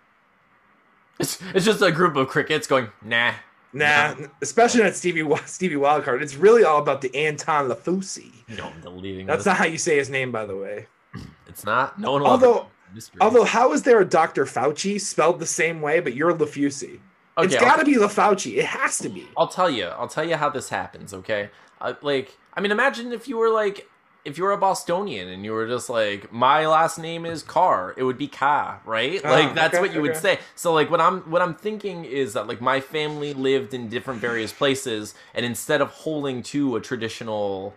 It's, it's just a group of crickets going, nah. nah, especially at Stevie Stevie Wildcard, it's really all about the Anton Lafusi. No, I'm deleting That's this. not how you say his name, by the way. it's not. No one will Although- mystery. Although, how is there a Dr. Fauci spelled the same way, but you're Lafusi? okay, it's got to be LaFauci. It has to be. I'll tell you. I'll tell you how this happens. Okay, uh, like I mean, imagine if you were like if you were a Bostonian and you were just like my last name is Carr, it would be Ka, right? Ah, like that's okay, what you would say. So like what I'm what I'm thinking is that like my family lived in different various places, and instead of holding to a traditional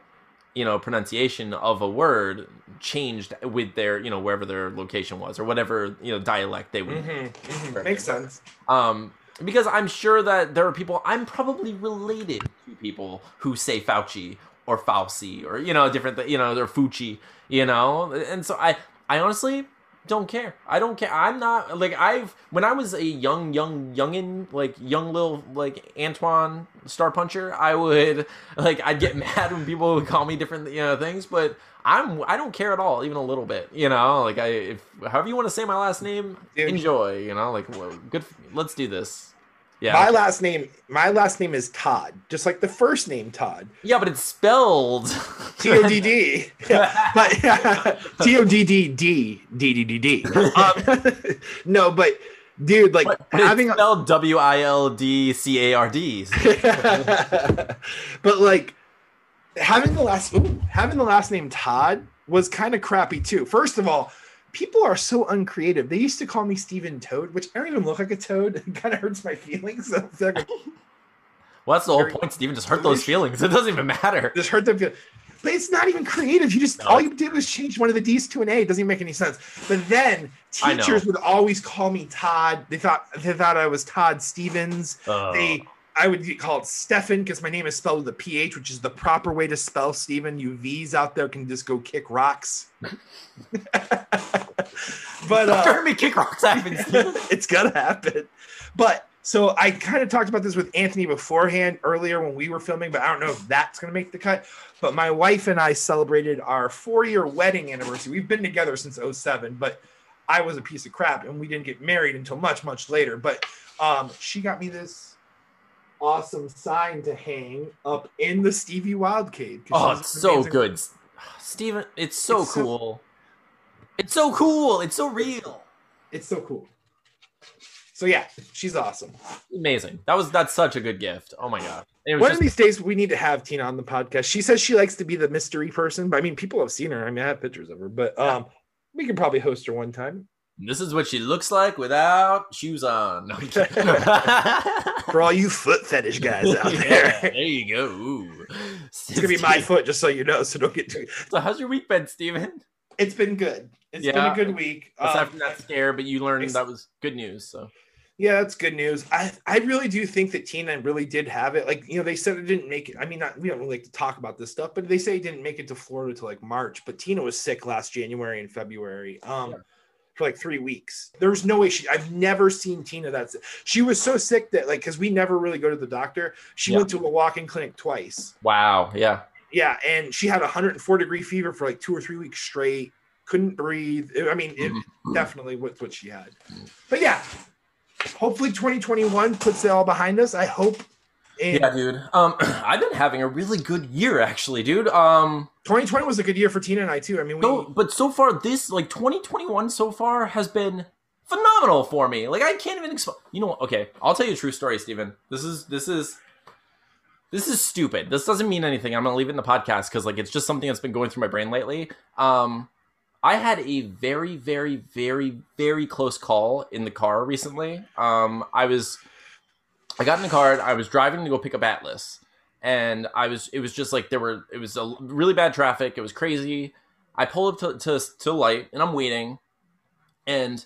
you know pronunciation of a word changed with their you know wherever their location was or whatever you know dialect they would Mhm, mhm. Makes sense. um, because I'm sure that there are people I'm probably related to people who say Fauci or Fauci or you know different you know they're Fucci you know and so I I honestly don't care. I don't care. I'm not like I've when I was a young young youngin like young little like Antoine Star Puncher I would like I'd get mad when people would call me different you know things but I'm I don't care at all even a little bit you know? Like I if however you want to say my last name Dude. enjoy you know? Like well, good let's do this yeah My last name, my last name is Todd, just like the first name Todd. yeah but it's spelled T O D D. Yeah, but T O D D D D D D D. Um, No, but dude, like but, but having it's spelled w-i-l-d-c-a-r-d but like having the last ooh, having the last name Todd was kind of crappy too. First of all, people are so uncreative. They used to call me Steven Toad, which I don't even look like a toad. It kind of hurts my feelings. So like, well that's the whole point steven just hurt those feelings it doesn't even matter just hurt them. But it's not even creative. You just No. all you did was change one of the D's to an A. It doesn't even make any sense. But then teachers would always call me Todd. They thought they thought I was Todd Stevens. Ugh. They I would get called Stefan because my name is spelled with a PH, which is the proper way to spell Stephen. You V's out there can just go kick rocks. but uh, me kick rocks happen it's gonna happen. But so I kind of talked about this with Anthony beforehand earlier when we were filming, but I don't know if that's gonna make the cut. But my wife and I celebrated our four-year wedding anniversary. We've been together since 07, but I was a piece of crap and we didn't get married until much, much later. But um, she got me this awesome sign to hang up in the Stevie Wild cave. oh it's so amazing- good steven it's so It's so- cool it's so cool it's so real It's so cool. So yeah, she's awesome. Amazing. That was that's such a good gift. Oh my god. One just, of these days, we need to have Tina on the podcast. She says she likes to be the mystery person, but I mean, people have seen her. I mean, I have pictures of her, but um, we could probably host her one time this is what she looks like without shoes on. No, for all you foot fetish guys out Yeah, there. there you go. Ooh. It's gonna be my foot, just so you know. So don't get too. So how's your week been, Steven? It's been good. It's been a good week. Aside Um, from that scare, but you learned that was good news. So Yeah, that's good news. I I really do think that Tina really did have it. Like you know, they said it didn't make it. I mean, not, we don't really like to talk about this stuff, but they say it didn't make it to Florida till like March. But Tina was sick last January and February. Um. Yeah. For like three weeks, there was no way she. I've never seen Tina that sick. She was so sick that like because we never really go to the doctor. She Yeah. went to a walk-in clinic twice. wow, yeah. Yeah, and she had a 104 degree fever for like two or three weeks straight. Couldn't breathe. I mean, it Mm-hmm. definitely was what she had. But yeah, hopefully 2021 puts it all behind us. I hope. And Yeah, dude. Um, I've been having a really good year, actually, dude. Um, 2020 was a good year for Tina and I too. I mean, we no, but so far, this like 2021 so far has been phenomenal for me. Like I can't even explain. You know, what? okay, I'll tell you a true story, Steven. This is this is this is stupid. This doesn't mean anything. I'm gonna leave it in the podcast because like it's just something that's been going through my brain lately. Um, I had a very, very, very, very close call in the car recently. Um, I was, I got in the car. I was driving to go pick up Atlas, and I was. It was just like there were. It was a really bad traffic. It was crazy. I pull up to to, to light, and I'm waiting, and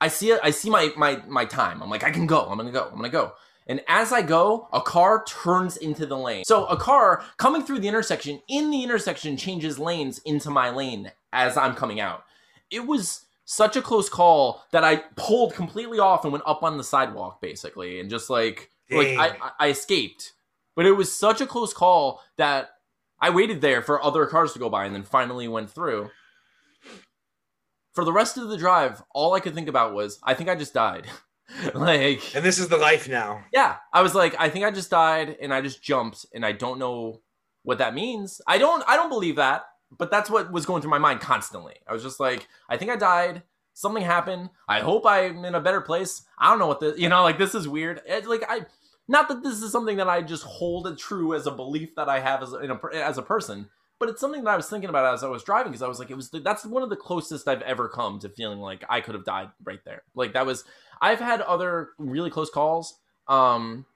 I see it. I see my my my time. I'm like, I can go. I'm gonna go. I'm gonna go. And as I go, a car turns into the lane. So a car coming through the intersection in the intersection changes lanes into my lane as I'm coming out. It was such a close call that I pulled completely off and went up on the sidewalk basically and just like like Dang. I, I- I escaped. But it was such a close call that I waited there for other cars to go by and then finally went through. For the rest of the drive, all I could think about was I think I just died. like and this is the life now. yeah, I was like, I think I just died and I just jumped and I don't know what that means. I don't I don't believe that, but that's what was going through my mind constantly. I was just like, I think I died. Something happened. I hope I'm in a better place. I don't know what this, you know, like this is weird. It's like I not that this is something that I just hold it true as a belief that I have as a, as a person, but it's something that I was thinking about as I was driving because I was like, it was that's one of the closest I've ever come to feeling like I could have died right there. Like that was I've had other really close calls um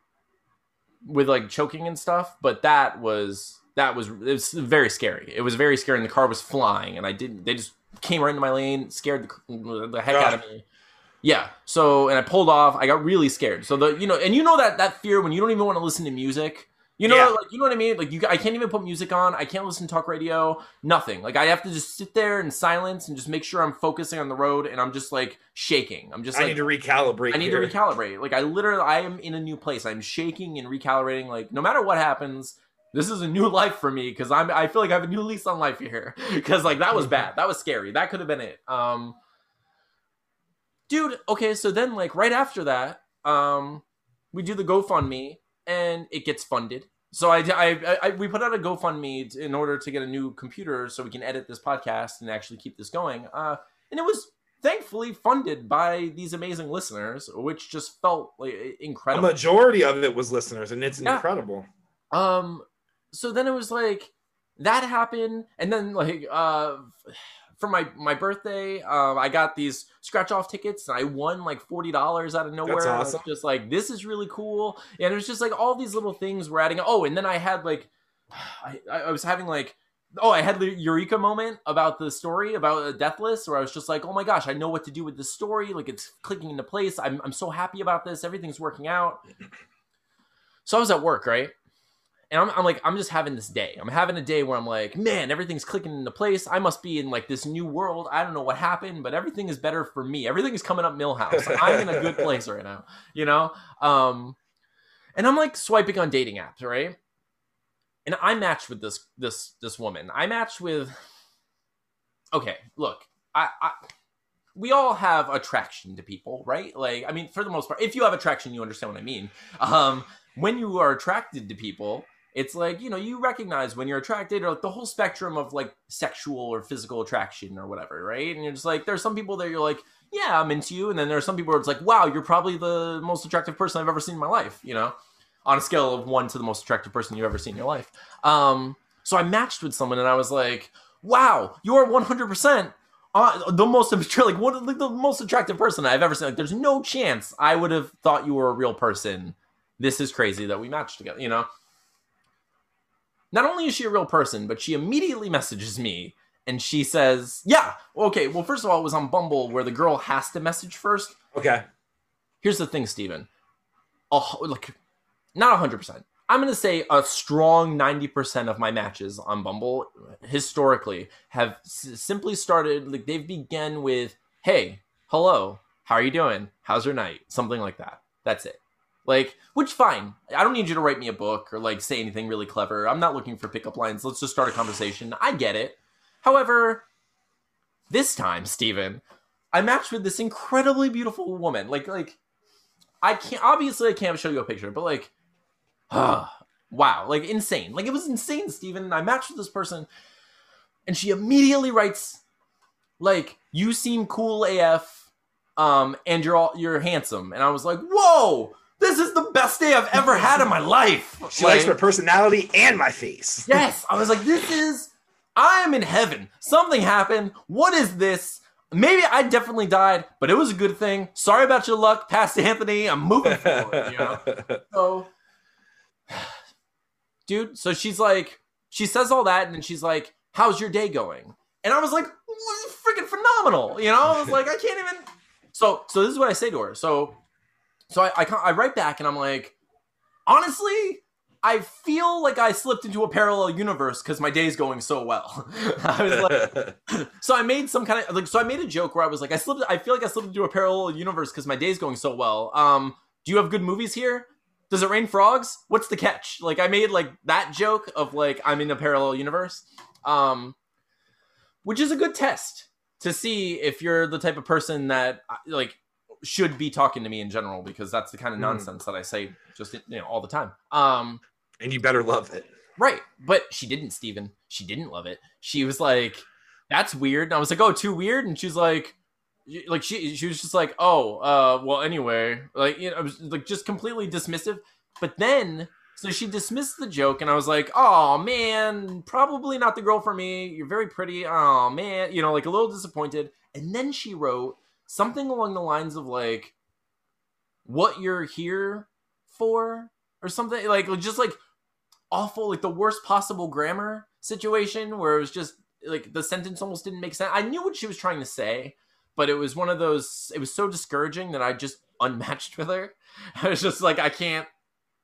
with like choking and stuff, but that was that was it was very scary. It was very scary and the car was flying and I didn't they just came right into my lane, scared the, the heck out of me. Yeah. So and I pulled off. I got really scared. So the you know and you know that that fear when you don't even want to listen to music. You know, Yeah. like you know what I mean. Like you, I can't even put music on. I can't listen to talk radio. Nothing. Like I have to just sit there in silence and just make sure I'm focusing on the road. And I'm just like shaking. I'm just I like need to recalibrate. I need here. to recalibrate. Like I literally, I am in a new place. I'm shaking and recalibrating. Like no matter what happens, this is a new life for me because I'm. I feel like I have a new lease on life here. Because like that was bad. That was scary. That could have been it. Um, dude. Okay, so then like right after that, um, we do the GoFundMe and it gets funded. So I, I, I, we put out a GoFundMe in order to get a new computer so we can edit this podcast and actually keep this going. Uh, and it was thankfully funded by these amazing listeners, which just felt like incredible. The majority of it was listeners, and it's Yeah. incredible. Um, so then it was like that happened, and then like uh, for my my birthday, um, I got these scratch off tickets, and I won like forty dollars out of nowhere. That's and I was awesome. just like, this is really cool, and it was just like all these little things were adding. Oh, and then I had like, I I was having like. Oh, I had the eureka moment about the story about uh, Deathless, where I was just like, "Oh my gosh, I know what to do with this story. Like it's clicking into place. I'm I'm so happy about this. Everything's working out." So I was at work, right? And I'm, I'm like i'm just having this day. I'm having a day where i'm like man everything's clicking into place. I must be in like this new world. I don't know what happened but everything is better for me. Everything is coming up Milhouse. I'm in a good place right now you know? Um and i'm like swiping on dating apps right? And i matched with this this this woman. I matched with okay look i i we all have attraction to people, right? Like, I mean, for the most part, if you have attraction, you understand what I mean. Um, when you are attracted to people, It's like, you know, you recognize when you're attracted or like the whole spectrum of like sexual or physical attraction or whatever, right? And you're just like, there's some people that you're like, yeah, I'm into you. And then there are some people where it's like, wow, you're probably the most attractive person I've ever seen in my life, you know, on a scale of one to the most attractive person you've ever seen in your life. Um, so I matched with someone and I was like, wow, you're 100% uh, the most like like the most attractive person I've ever seen. Like, there's no chance I would have thought you were a real person. This is crazy that we matched together. You know. Not only is she a real person, but she immediately messages me and she says, "Yeah, okay. Well, first of all, it was on Bumble where the girl has to message first. Okay. Here's the thing, Steven. Oh, like not hundred percent. I'm going to say a strong 90% of my matches on Bumble historically have s- simply started like they've begun with, "Hey, hello, how are you doing? How's your night?" Something like that. That's it. Like, which fine. I don't need you to write me a book or like say anything really clever. I'm not looking for pickup lines. Let's just start a conversation. I get it. However, this time, Steven, I matched with this incredibly beautiful woman. Like, like I can't obviously I can't show you a picture, but like, wow, like insane. Like it was insane, Steven. I matched with this person, and she immediately writes, like, you seem cool AF, um, and you're all you're handsome. And I was like, whoa, this is the best day I've ever had in my life. She like, likes my personality and my face. Yes, I was like, this is. I am in heaven. Something happened. What is this? Maybe I definitely died, but it was a good thing. Sorry about your luck, past Anthony. I'm moving forward. You know. So, dude. So she's like, she says all that, and then she's like, "How's your day going?" And I was like, "Freaking phenomenal!" You know. I was like, I can't even. So, so this is what I say to her. So, so I, I, I write back, and I'm like, honestly, I feel like I slipped into a parallel universe because my day's going so well. I was like, so I made some kind of like, so I made a joke where I was like, I slipped, I feel like I slipped into a parallel universe because my day's going so well. Um, do you have good movies here? Does it rain frogs? What's the catch? Like, I made like that joke of like I'm in a parallel universe, um, which is a good test to see if you're the type of person that like should be talking to me in general because that's the kind of Hmm. nonsense that I say just you know all the time. Um, and you better love it. Right. But she didn't, Steven. She didn't love it. She was like, that's weird. And I was like, oh, too weird. And she's like, like she she was just like, oh, uh, well, anyway, like you know, I was like just completely dismissive. But then, so she dismissed the joke, and I was like, oh man, probably not the girl for me. You're very pretty. Oh man, you know, like a little disappointed. And then she wrote something along the lines of like, what you're here for, or something like just like awful, like the worst possible grammar situation where it was just like the sentence almost didn't make sense. I knew what she was trying to say, but it was one of those. It was so discouraging that I just unmatched with her. I was just like, I can't,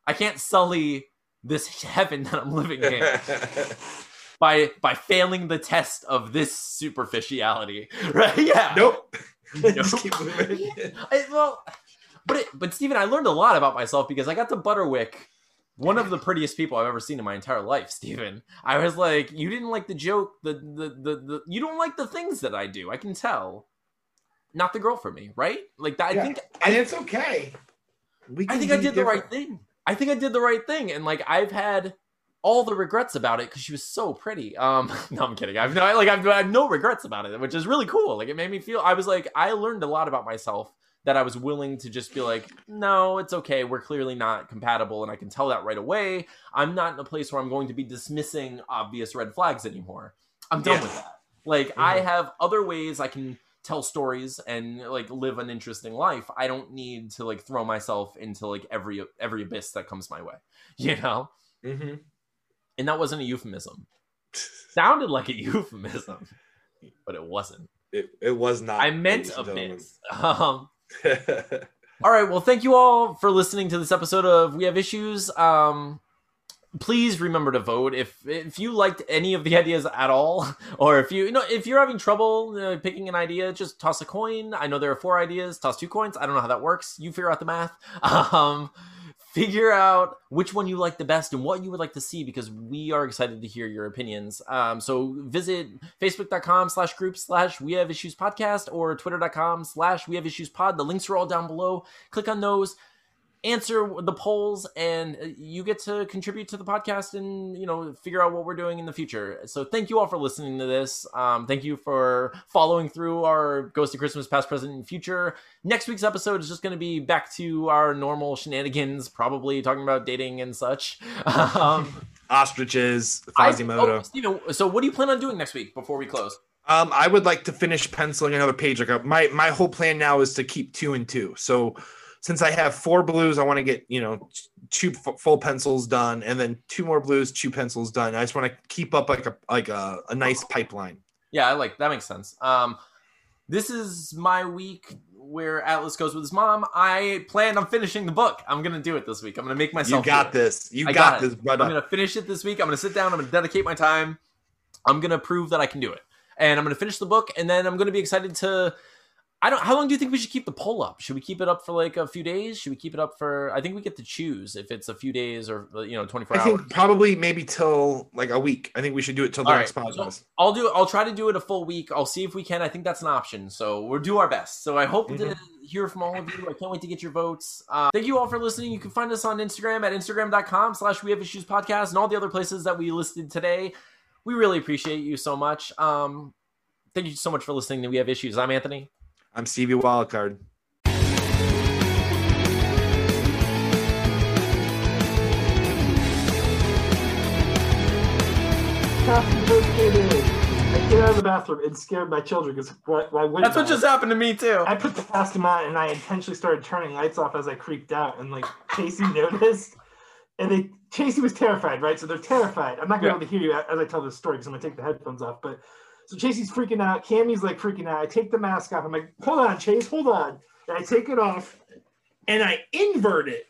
I can't sully this heaven that I'm living in by by failing the test of this superficiality. Right? Yeah. nope. Just keep moving. I, well, but it, but Steven, I learned a lot about myself because I got to Butterwick, one of the prettiest people I've ever seen in my entire life. Steven, I was like, you didn't like the joke, the the the, the you don't like the things that I do. I can tell. Not the girl for me, right? Like that. I think and it's okay. We I think I did the right thing. I think I did the right thing, and like I've had all the regrets about it because she was so pretty. Um, no, I'm kidding. I've no like I've, I have no regrets about it, which is really cool. Like it made me feel. I was like I learned a lot about myself that I was willing to just be like, no, it's okay. We're clearly not compatible, and I can tell that right away. I'm not in a place where I'm going to be dismissing obvious red flags anymore. I'm done Yeah. with that. Like I have other ways I can tell stories and like live an interesting life. I don't need to like throw myself into like every every abyss that comes my way. You know? Mhm. And that wasn't a euphemism. Sounded like a euphemism, but it wasn't. It, it was not. I meant and. Um. All right. Well, thank you all for listening to this episode of We Have Issues. Um, please remember to vote if if you liked any of the ideas at all, or if you you know if you're having trouble uh, picking an idea, just toss a coin. I know there are four ideas. Toss two coins. I don't know how that works. You figure out the math. Um, figure out which one you like the best and what you would like to see because we are excited to hear your opinions. Um, so visit facebook.com slash group slash we have issues podcast or twitter.com slash we have issues pod. The links are all down below. Click on those answer the polls and uh, you get to contribute to the podcast and you know figure out what we're doing in the future so thank you all for listening to this um, thank you for following through our ghost of christmas past present and future next week's episode is just going to be back to our normal shenanigans probably talking about dating and such um, Ostriches, Quasimodo. oh, Steven, so what do you plan on doing next week before we close Um, I would like to finish penciling another page. Like uh, my my whole plan now is to keep two and two. So since I have four blues, I want to get you know two f- full pencils done, and then two more blues, two pencils done. I just want to keep up like a like a, a nice pipeline. Yeah, I like that makes sense. Um, this is my week where Atlas goes with his mom. I plan on finishing the book. I'm gonna do it this week. I'm gonna make You myself. do got this. You got, got this, brother. I'm gonna finish it this week. I'm gonna sit down. I'm gonna dedicate my time. I'm gonna prove that I can do it, and I'm gonna finish the book, and then I'm gonna be excited to. I don't. How long do you think we should keep the poll up? Should we keep it up for like a few days? Should we keep it up for? I think we get to choose if it's a few days or you know 24 hours. I think probably maybe till like a week. I think we should do it till the All next right. podcast. I'll do. I'll try to do it a full week. I'll see if we can. I think that's an option. So we'll do our best. So I hope to Mhm. hear from all of you. I can't wait to get your votes. Uh, thank you all for listening. You can find us on Instagram at instagram.com slash we have issues podcast and all the other places that we listed today. We really appreciate you so much. Um, thank you so much for listening to We Have Issues. I'm Anthony. I'm Stevie Wildcard. Happy birthday to I get out of the bathroom and scared my children because why, why wouldn't That's what just happened to me too. I put the Tascam on and I intentionally started turning lights off as I creeped out, and like Casey noticed, and they Casey was terrified, right? So they're terrified. I'm not gonna Yeah. be able to hear you as I tell this story because I'm gonna take the headphones off. But so Chasey's freaking out. Cammy's like freaking out. I take the mask off. I'm like, hold on, Chase, hold on. And I take it off, and I invert it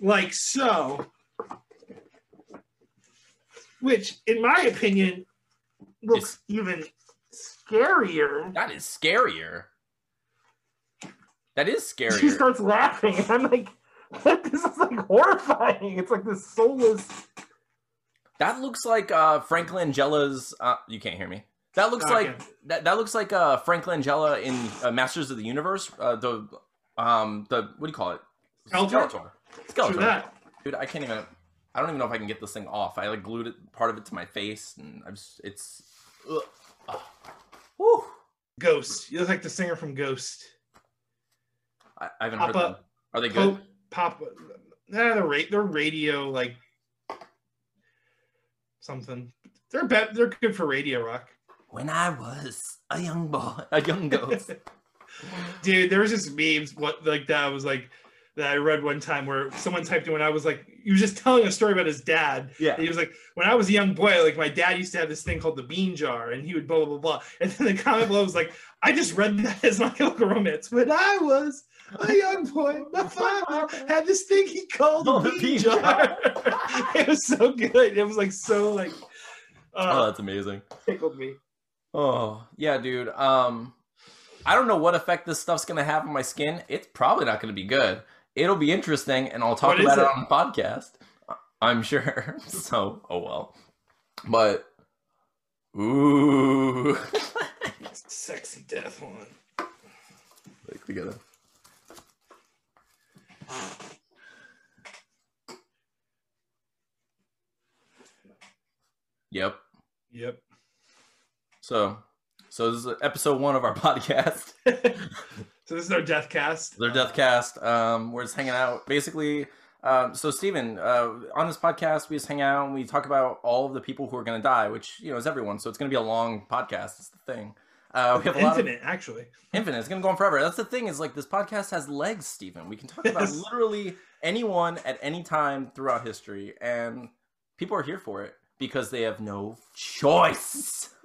like so, which, in my opinion, looks even scarier. That is scarier. That is scary. She starts laughing, and I'm like, This is like horrifying. It's like this soulless." That looks like uh, Frank Langella's. Uh, you can't hear me. That looks Okay. like that. That looks like uh, Frank Langella in uh, Masters of the Universe. Uh, the um the what do you call it? Skeletor? Skeletor. Dude, I can't even. I don't even know if I can get this thing off. I like glued it part of it to my face, and I'm just. It's. Ugh. Ah. Whew. Ghost. You look like the singer from Ghost. I, I haven't Pop heard them. Are they good? Pope, pop. Nah, they're ra- they're radio like something. They're bet. They're good for radio rock. When I was a young boy. A young ghost. Dude, there was just memes what like that was like that I read one time where someone typed in when I was like he was just telling a story about his dad. yeah. And he was like, when I was a young boy, like my dad used to have this thing called the bean jar, and he would blah blah blah blah. And then the comment below was like, I just read that as my chemical romance. When I was a young boy, my father had this thing he called Oh, the bean, bean jar. it was so good. It was like so like Oh, uh, that's amazing. tickled me. Oh, yeah, dude. Um I don't know what effect this stuff's gonna have on my skin. It's probably not gonna be good. It'll be interesting and I'll talk What about it? it? on the podcast. I'm sure. So oh well. But ooh Sexy death one. like we gotta Yep. Yep. So so this is episode one of our podcast. so this is our death cast. their death cast. Um we're just hanging out. Basically um so Stephen, uh on this podcast we just hang out and we talk about all of the people who are going to die which you know is everyone. So it's going to be a long podcast. It's the thing. Uh we have a lot of Infinite, actually. infinite. It's going to go on forever. That's the thing is like this podcast has legs Stephen. we can talk about literally anyone at any time throughout history and people are here for it because they have no choice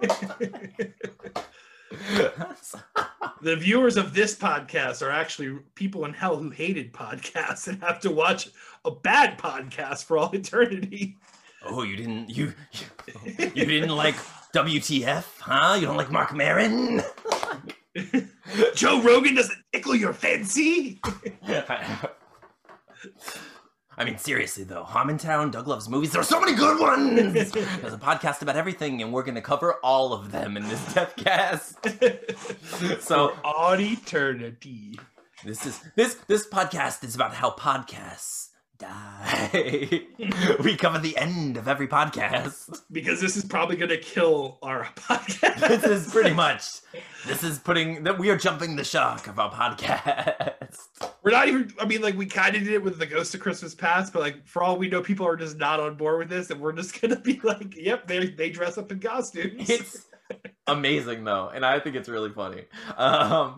the viewers of this podcast are actually people in hell who hated podcasts and have to watch a bad podcast for all eternity. Oh, you didn't you you, you didn't like WTF, huh? You don't like Marc Maron? Joe Rogan doesn't tickle your fancy. I mean, seriously though, Harmontown, Doug loves movies. There are so many good ones. There's a podcast about everything, and we're gonna cover all of them in this death cast. so for all eternity. This is this this podcast is about how podcasts die. we cover the end of every podcast. because this is probably going to kill our podcast. This is pretty much this is putting that we are jumping the shark of our podcast. We're not even. I mean, like we kind of did it with the Ghost of Christmas Past, but like for all we know, people are just not on board with this, and we're just gonna be like, "Yep, they they dress up in costumes." It's amazing though, and I think it's really funny. Um,